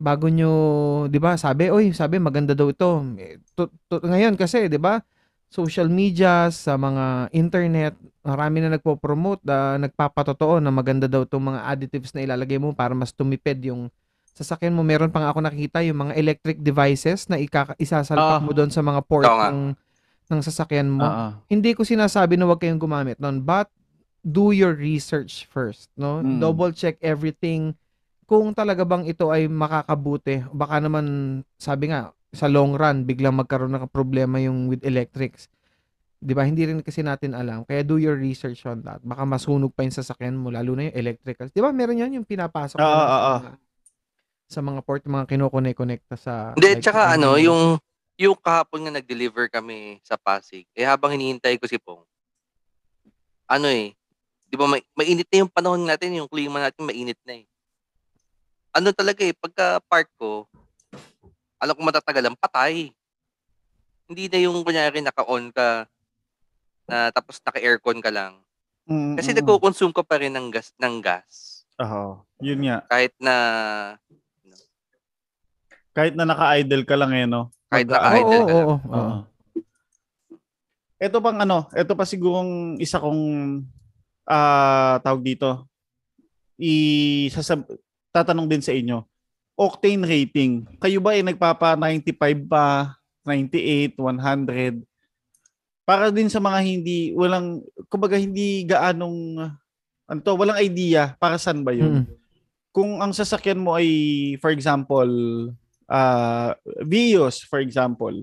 bago nyo, 'di ba? Sabi, "Oy, sabi maganda daw ito." Eh, ngayon kasi, 'di ba? Social media, sa mga internet, marami na nagpo-promote, ah, nagpapatotoo na maganda daw 'tong mga additives na ilalagay mo para mas tumipid yung sasakyan mo. Meron pa nga ako nakikita yung mga electric devices na ikaka- isasalpak Ah. mo doon sa mga port ng ng sasakyan mo Oo. hindi ko sinasabi na huwag kayong gumamit nun, but do your research first, no? Mm. Double check everything kung talaga bang ito ay makakabuti. Baka naman, sabi nga, sa long run, biglang magkaroon ng problema yung with electrics. 'Di ba? Hindi rin kasi natin alam. Kaya do your research on that. Baka masunog pa yung sasakyan mo, lalo na yung electrical. 'Di ba? Meron yan yung pinapasok Oo, oo, sa, oo. mga- sa mga port, mga kinokonnect-connecta sa... Hindi, like, tsaka ano, yung yung kahapon nga nag-deliver kami sa Pasig, eh habang hinihintay ko si Pong, ano eh, di ba may, mainit na yung panahon natin, yung klima natin mainit na eh. Ano talaga eh, pagka park ko, alam ko matatagalan, patay. Hindi na yung kunyari naka-on ka, na tapos naka-aircon ka lang. Mm, Kasi nagko-consume ka pa rin ng gas, ng gas. Oo. Yun nga. Kahit na, Kahit na naka-idle ka lang eh, no? Kahit Oo, naka-idle oo, oo, oo. Oo. Ito pang ano, ito pa sigurong isa kong ah tawag dito. I sasab tatanong din sa inyo. Octane rating. Kayo ba ay nagpapa 95 pa, 98, 100? Para din sa mga hindi walang kumbaga hindi gaanong ano to, walang idea para saan ba 'yun? Mm. Kung ang sasakyan mo ay for example, ah Vios for example,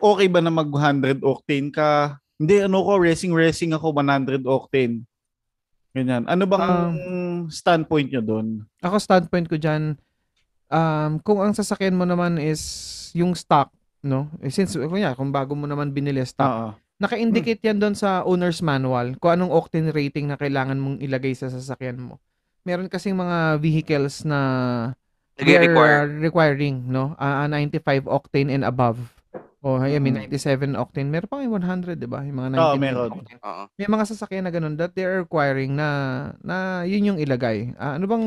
okay ba na mag 100 octane ka? Hindi, ano ko, racing-racing ako, 100 octane. Ganyan. Ano bang standpoint nyo doon? Ako standpoint ko dyan, um, kung ang sasakyan mo naman is yung stock, no? Eh, Since, kunya, kung bago mo naman binili stock, Oo. naka-indicate yan doon sa owner's manual kung anong octane rating na kailangan mong ilagay sa sasakyan mo. Meron kasing mga vehicles na Nag-require. uh, requiring, no? Ah, 95 octane and above. O, I mean, Mm. 97 octane. Meron pa yung 100, di ba? Yung mga 99 Oo, meron. octane. Oo. May mga sasakyan na ganun that they're requiring na na yun yung ilagay. Ah, ano bang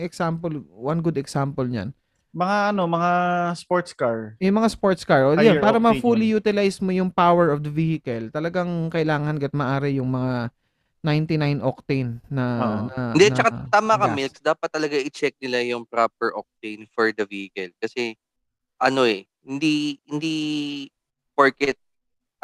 example, one good example niyan? Mga ano, mga sports car. Yung mga sports car, o Higher yun, para ma-fully utilize mo yung power of the vehicle, talagang kailangan gat maaari yung mga 99 octane na, Oo. na Hindi, na tsaka tama ka, gas. Milks. Dapat talaga i-check nila yung proper octane for the vehicle. Kasi, ano eh, hindi, hindi porket,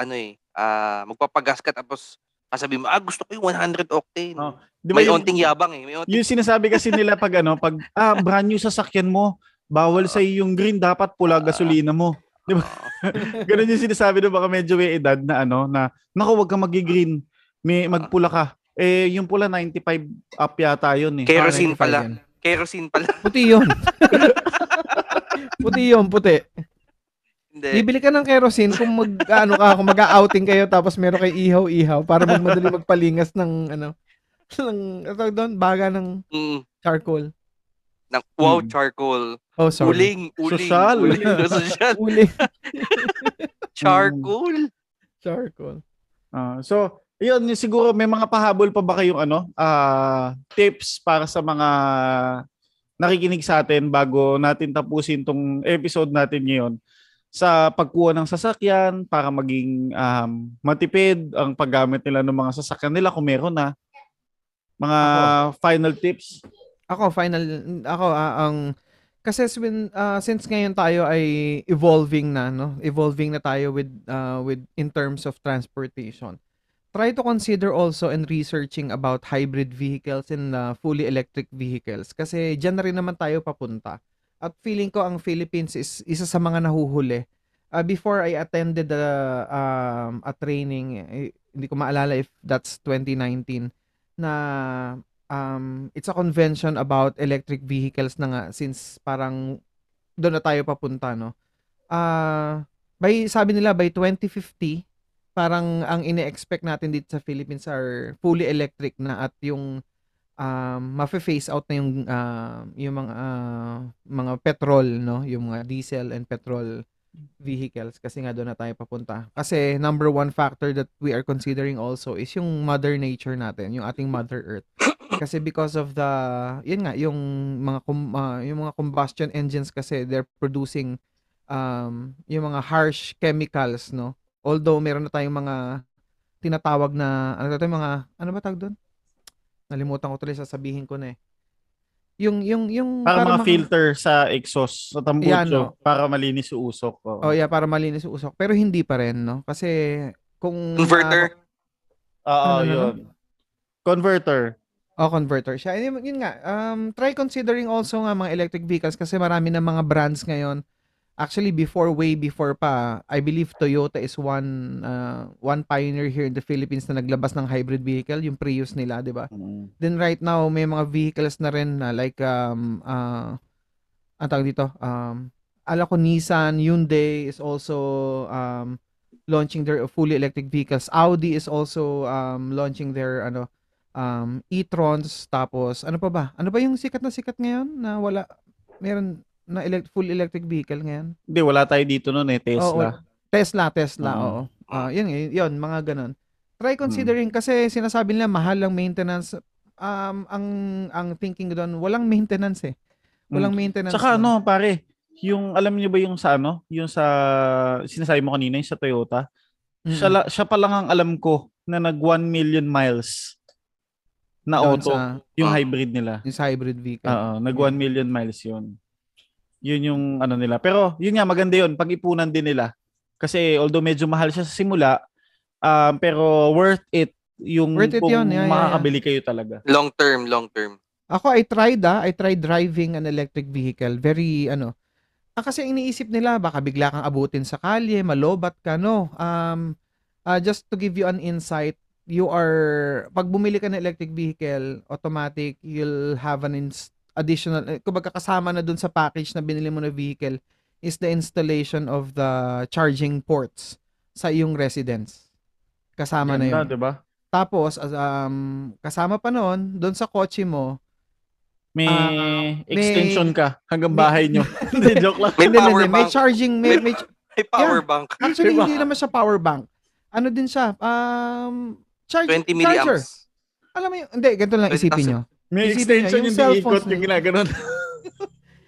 ano eh, ah magpapagas ka tapos sasabihin mo, ah, gusto ko yung 100 octane. Oo. Di ba May yung, onting yabang eh. May onting, yung sinasabi kasi nila pag ano, pag ah, brand new sasakyan mo, bawal sa yung green, dapat pula gasolina mo. Oo. (laughs) Ganun yung sinasabi na baka medyo may edad na ano, na, naku, wag ka magi-green, may magpula ka. Eh, yung pula 95 up yata yun eh. Ah, kerosene 95 pala. yan. Kerosene pala. (laughs) Puti yun. (laughs) puti yun, puti. Hindi. Bibili ka ng kerosene kung mag ano ka, kung mag-outing kayo tapos meron kay ihaw-ihaw para mag madali magpalingas ng ano ng doon, baga ng Mm, charcoal. ng, wow, Mm. charcoal. Oh, sorry. Uling, uling. Sosyal. Uling, (laughs) sosyal. Uli. Charcoal. charcoal. Ah, so, yun, siguro may mga pahabol pa ba kayong ano, ah, tips para sa mga nakikinig sa atin bago natin tapusin tong episode natin ngayon sa pagkuha ng sasakyan para maging um, matipid ang paggamit nila ng mga sasakyan nila kung meron na. Mga final tips. Ako final ako ah, ang kasi when ah, since ngayon tayo ay evolving na no, evolving na tayo with ah, with in terms of transportation. Try to consider also and researching about hybrid vehicles and ah, fully electric vehicles kasi diyan na rin naman tayo papunta. At feeling ko ang Philippines is isa sa mga nahuhuli. Ah, before I attended the um, a training, eh, hindi ko maalala if that's 2019 na um, it's a convention about electric vehicles na nga since parang doon na tayo papunta, no? Ah, by sabi nila by 2050 parang ang ine-expect natin dito sa Philippines are fully electric na at yung um mafe-phase out na yung ah, yung mga ah, mga petrol, no? Yung mga diesel and petrol vehicles kasi nga doon na tayo papunta. Kasi number one factor that we are considering also is yung mother nature natin, yung ating mother earth. Kasi because of the yun nga yung mga ah, yung mga combustion engines kasi they're producing um yung mga harsh chemicals, no? Although meron na tayong mga tinatawag na ano to mga ano ba tawag doon? Nalimutan ko tuloy sasabihin ko na eh. Yung yung yung Para mga mga- filter sa exhaust, sa tambucho, Yan, no. para malinis yung usok. Oo. Oh, yeah, para malinis yung usok. Pero hindi pa rin, no? Kasi kung Converter. Oo, Ano, ano, yun. Converter. Oh, converter siya. Yun, yun nga, um, try considering also nga mga electric vehicles kasi marami na mga brands ngayon. Actually, before, way before pa, I believe Toyota is one uh, one pioneer here in the Philippines na naglabas ng hybrid vehicle, yung Prius nila, di ba? Mm. Then right now, may mga vehicles na rin na like, um, uh, ang tawag dito, um, ala ko Nissan, Hyundai is also um, launching their fully electric vehicles. Audi is also um, launching their ano um, e-trons. Tapos, ano pa ba? Ano ba yung sikat na sikat ngayon na wala, meron na elect, full electric vehicle ngayon? Hindi, wala tayo dito noon eh, Tesla. Tesla, Tesla, Mm. oo. Ah, yun, yun, yun, mga ganun. Try considering kasi sinasabi nila mahal ang maintenance. Um, ang ang thinking doon, walang maintenance eh. Walang maintenance. Tsaka doon. ano, pare, yung alam niyo ba yung sa ano, yung sa sinasabi mo kanina yung sa Toyota, Mm-mm. siya, la- siya pa lang ang alam ko na nag 1 million miles na Doon auto, sa, yung Ah. hybrid nila. yung hybrid vehicle. Oo, nag Yeah. 1 million miles yun. Yun yung ano nila. Pero yun nga, maganda yun, pag-ipunan din nila. Kasi although medyo mahal siya sa simula, um, pero worth it yung Worth it kung yun, yeah, yeah, makakabili kayo talaga. Long term, long term. Ako, I tried ah. I tried driving an electric vehicle. Very, ano. Ah, kasi iniisip nila, baka bigla kang abutin sa kalye, malobat ka, no? Um, ah, just to give you an insight, you are, pag bumili ka ng electric vehicle, automatic, you'll have an ins- additional, eh, kumbaga kasama na dun sa package na binili mo na vehicle is the installation of the charging ports sa iyong residence. Kasama na yun. Ganda, diba? Tapos, um, kasama pa noon, doon sa kotse mo, May Ah, extension may- ka hanggang bahay nyo. (laughs) (laughs) Hindi, joke lang. May power. May bank. charging, may, may, (laughs) May power bank. actually, Diba? hindi naman siya power bank. Ano din siya? Um, charge, 20 charger. milliamps. Alam mo yung, hindi, ganito lang 20,000. isipin nyo. May Isipin extension niyo, yung, yung diikot yung ginaganon. (laughs)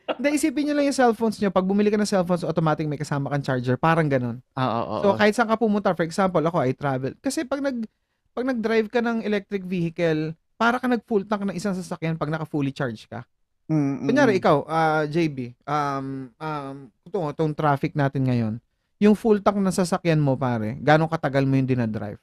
Hindi, isipin nyo lang yung cellphones nyo. Pag bumili ka ng cellphones, automatic may kasama kang charger. Parang ganun. Oo, oo, So, kahit saan ka pumunta, for example, ako, I travel. Kasi pag nag, pag nag-drive ka ng electric vehicle, para ka nag-full tank ng isang sasakyan pag naka-fully charge ka. Mm, Kunyari, ikaw, ah, JB, um, um, ito, itong traffic natin ngayon, yung full tank na sasakyan mo, pare, gano'ng katagal mo yung dinadrive?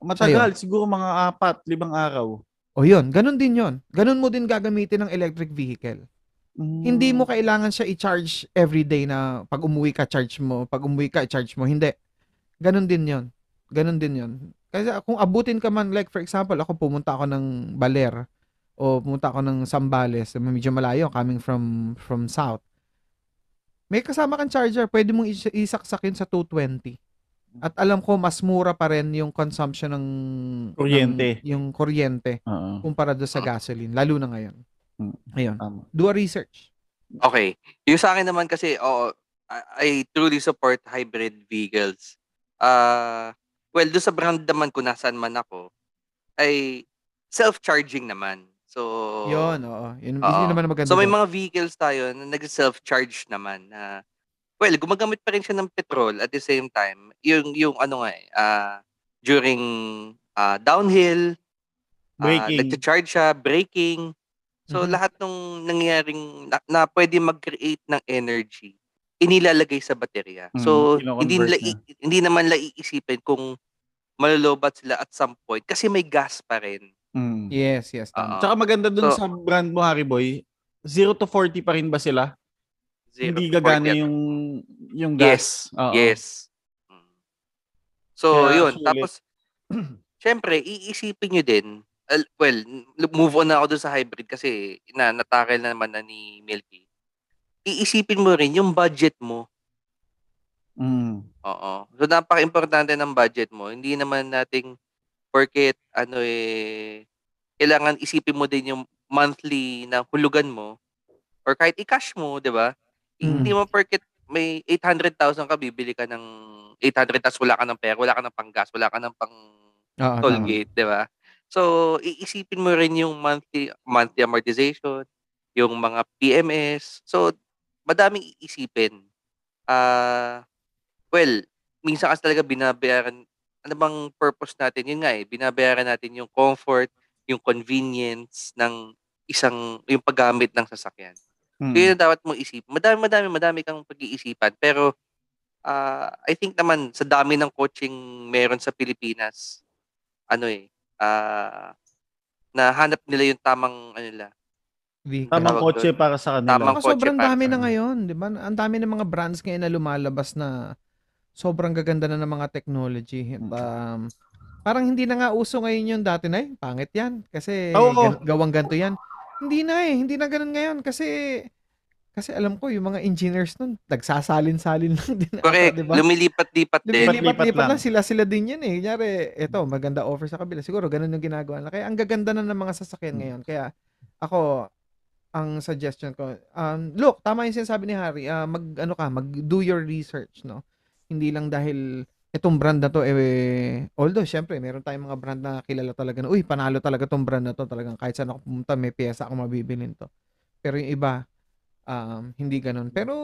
Matagal, siguro mga apat, limang araw. O yun, ganun din yun. Ganun mo din gagamitin ng electric vehicle. Mm. Hindi mo kailangan siya i-charge every day na pag umuwi ka, charge mo. Pag umuwi ka, i-charge mo. Hindi. Ganun din yon Ganun din yon Kasi kung abutin ka man, like for example, ako pumunta ako ng Baler o pumunta ako ng Sambales, medyo malayo, coming from from south. May kasama kang charger, pwede mong is- isaksak yun sa 220. At alam ko, mas mura pa rin yung consumption ng Kuryente. ng- yung kuryente Oo, kumpara doon sa gasoline, lalo na ngayon. Mm. Ayun. tama. Do a research. Okay. Yung sa akin naman kasi, oo, I, I truly support hybrid vehicles. Ah, well, doon sa brand naman kung nasaan man ako, ay self-charging naman. So, Yun, oo. Yun, Oo. yun naman maganda. So may mga vehicles tayo na nag-self-charge naman na well, gumagamit pa rin siya ng petrol at the same time, yung yung ano nga eh, ah, during ah, downhill, Braking. uh, nagcha-charge siya, braking. So Mhm. lahat ng nangyaring na, na pwede mag-create ng energy inilalagay sa baterya. Mm, so hindi nila na. hindi naman nila iisipin kung malolobat sila at some point kasi may gas pa rin. Mm. Yes, yes. tama. Oo. Tsaka maganda dun So- sa brand mo, Harry Boy, 0 to 40 pa rin ba sila? Zero Hindi to gagana 40 yung yung Yes. gas. Oo. Yes. So, Kaya yun. sulit. Tapos, (clears throat) syempre, iisipin nyo din, well, move on na ako dun sa hybrid kasi na natakil na naman na ni Milky. Iisipin mo rin yung budget mo. Mm. Oo. So, napaka-importante ng budget mo. Hindi naman nating porket, ano eh, kailangan isipin mo din yung monthly na hulugan mo or kahit i-cash mo, di ba? Mm. Hindi mo porket may 800,000 ka, bibili ka ng 800 tapos wala ka ng pera, wala ka ng panggas, wala ka ng pang Oo, toll tama. gate, di ba? So, iisipin mo rin yung monthly monthly amortization, yung mga PMS. So, madaming iisipin. Ah, well, minsan kasi talaga binabayaran ano bang purpose natin? Yun nga eh, binabayaran natin yung comfort, yung convenience ng isang yung paggamit ng sasakyan. Mm. Yun yung dapat mong isip. Madami, madami, madami kang pag-iisipan. Pero, ah, I think naman, sa dami ng coaching meron sa Pilipinas, ano eh, ah, nahanap nila yung tamang, ano nila, Vehicle. Tamang kotse para sa kanila. Tamang kotse sobrang para dami na ngayon, di ba? Ang dami ng mga brands ngayon na lumalabas na sobrang gaganda na ng mga technology. Mm. Um, parang hindi na nga uso ngayon yung dati na eh. Pangit yan. Kasi Oo. gan- gawang ganto yan. Hindi na eh. Hindi na ganun ngayon. Kasi kasi alam ko, yung mga engineers nun, nagsasalin-salin (laughs) lang din. Correct. di ba? Lumilipat-lipat din. Lumilipat- Lumilipat-lipat lang. lang. Sila-sila din yan eh. Kunyari, eto, maganda offer sa kabila. Siguro, ganun yung ginagawa nila. Kaya ang gaganda na ng mga sasakyan Hmm. ngayon. Kaya, ako, ang suggestion ko, um, look, tama yung sinasabi ni Harry, ah, mag, ano ka, mag do your research, no? Hindi lang dahil itong brand na to, eh, although, syempre, meron tayong mga brand na kilala talaga na, uy, panalo talaga tong brand na to, talagang kahit saan ako pumunta, may pyesa ako mabibilin to. Pero yung iba, um, hindi ganun. Pero,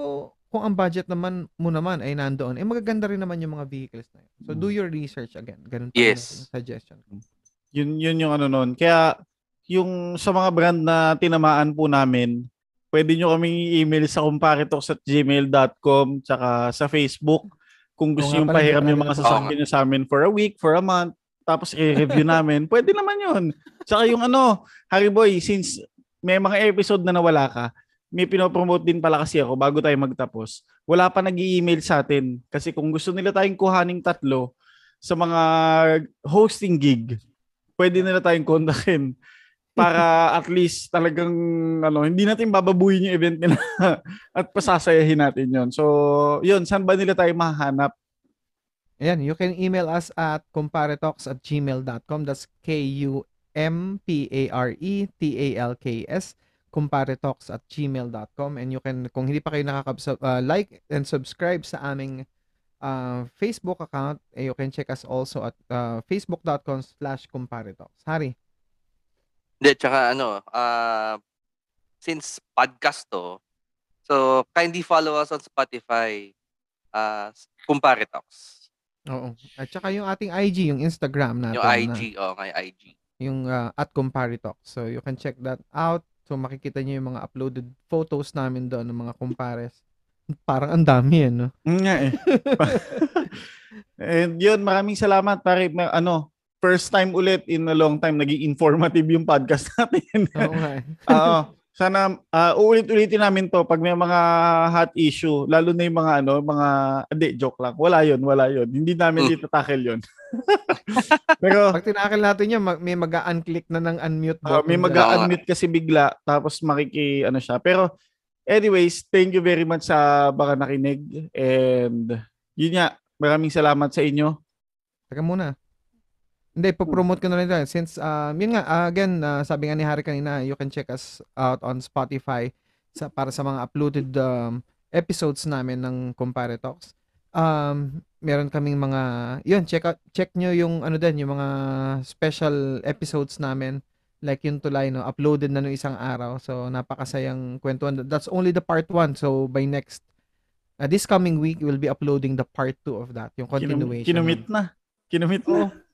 kung ang budget naman mo naman ay nandoon, eh magaganda rin naman yung mga vehicles na yun. So, do your research again. Ganun pa Yes. yung suggestion. Yun, yun yung ano nun. Kaya, yung sa mga brand na tinamaan po namin, pwede nyo kaming i-email sa comparitox at gmail.com tsaka sa Facebook kung gusto pala, pahiram yung mga sasakyan nyo sa amin for a week, for a month, tapos i-review (laughs) namin. Pwede naman yun. Tsaka yung ano, Harry Boy, since may mga episode na nawala ka, may pinopromote din pala kasi ako bago tayo magtapos. Wala pa nag email sa atin. Kasi kung gusto nila tayong kuhaning tatlo sa mga hosting gig, pwede nila tayong kontakin (laughs) para at least talagang ano, hindi natin bababuhin yung event nila (laughs) at pasasayahin natin yon. So, yun, saan ba nila tayo mahanap? Ayan, you can email us at comparetox at gmail.com. That's K-U-M-P-A-R-E-T-A-L-K-S comparetox at gmail.com and you can, kung hindi pa kayo nakaka- uh, like and subscribe sa aming uh, Facebook account, eh, you can check us also at uh, facebook.com slash comparetox. Harry, Hindi, tsaka ano, ah, since podcast to, so kindly follow us on Spotify, uh, Kumpare Talks. oo. At saka yung ating IG, yung Instagram natin. Yung na- IG, oh, ngay IG. yung uh, at Comparitox. So you can check that out. So makikita niyo yung mga uploaded photos namin doon ng mga compares. Parang ang dami eh, no? Mm, nga eh. (laughs) And yun, maraming salamat pare. Ma- Ano, first time ulit in a long time naging informative yung podcast (laughs) natin. Oo nga eh. Oo. Sana ah, uulit-ulitin namin to pag may mga hot issue, lalo na yung mga ano, mga hindi joke lang. Wala 'yon, wala 'yon. Hindi namin Mm. dito tackle 'yon. (laughs) Pero Pag tinakil natin yun, mag- may mag-unclick na ng unmute ah, may button. mag-unmute kasi bigla tapos makiki ano siya. Pero anyways, thank you very much sa baka nakinig and yun nga, maraming salamat sa inyo. Teka muna. Hindi, po-promote ko na rin tayo. Since, um, yun nga, ah, again, ah, sabi nga ni Harry kanina, you can check us out on Spotify sa, para sa mga uploaded um, episodes namin ng Compare Talks. Um, meron kaming mga, yun, check out, check nyo yung, ano din, yung mga special episodes namin. Like yung tulay, no, uploaded na no isang araw. So, napakasayang kwentuhan. That's only the part one. So, by next, uh, this coming week, we'll be uploading the part two of that. Yung Kinum- continuation. kinumit na. Kinumit na.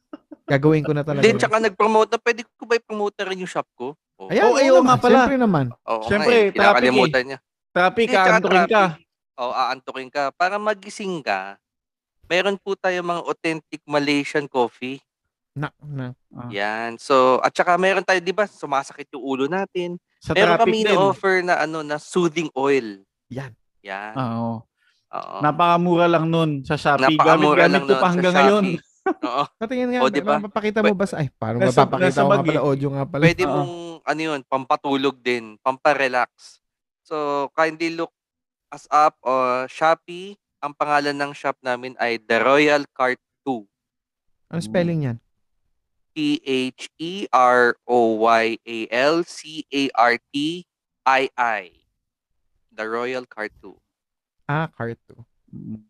Gagawin ko na talaga. Then, tsaka nag-promote na, pwede ko ba i-promote na rin yung shop ko? Oh, Ayan, Oh, ayaw nga pala. Siyempre naman. Oo Siyempre, nga eh, traffic kinakalimutan niya. Traffic, Hindi, aantukin ka. Oo, aantukin ka. Para magising ka, meron po tayo mga authentic Malaysian coffee. Na, na. Ah. Yan. So, at saka meron tayo, di ba, sumasakit yung ulo natin. Sa Meron kami din. na-offer na, ano, na soothing oil. Yan. Yan. Ah, Oo. Oo. Napakamura lang nun sa Shopee. Napakamura Gamit-gamit lang ko nun pa sa hanggang ngayon. Oo. (laughs) Patingin nga, O, di ba? mapapakita mo ba sa... Ay, parang Nasa- mapapakita nasa mo nga bag pala, eh. audio nga pala. Pwede Oo. mong, ano yun, pampatulog din, pamparelax. So, kindly look us up o Shopee. Ang pangalan ng shop namin ay The Royal Cart 2. Ano spelling yan? E T-H-E-R-O-Y-A-L-C-A-R-T-I-I. The Royal Cart 2. Ah, cart 2.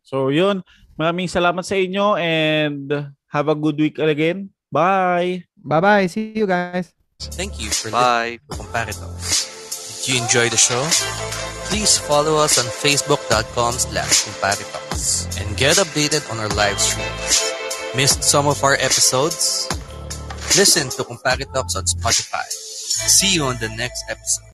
So, yun. Maraming salamat sa inyo and have a good week again. Bye! Bye-bye. See you guys. Thank you for Bye. Compare Did you enjoy the show? Please follow us on facebook.com slash Talks and get updated on our live streams. Missed some of our episodes? Listen to Compare Talks on Spotify. See you on the next episode.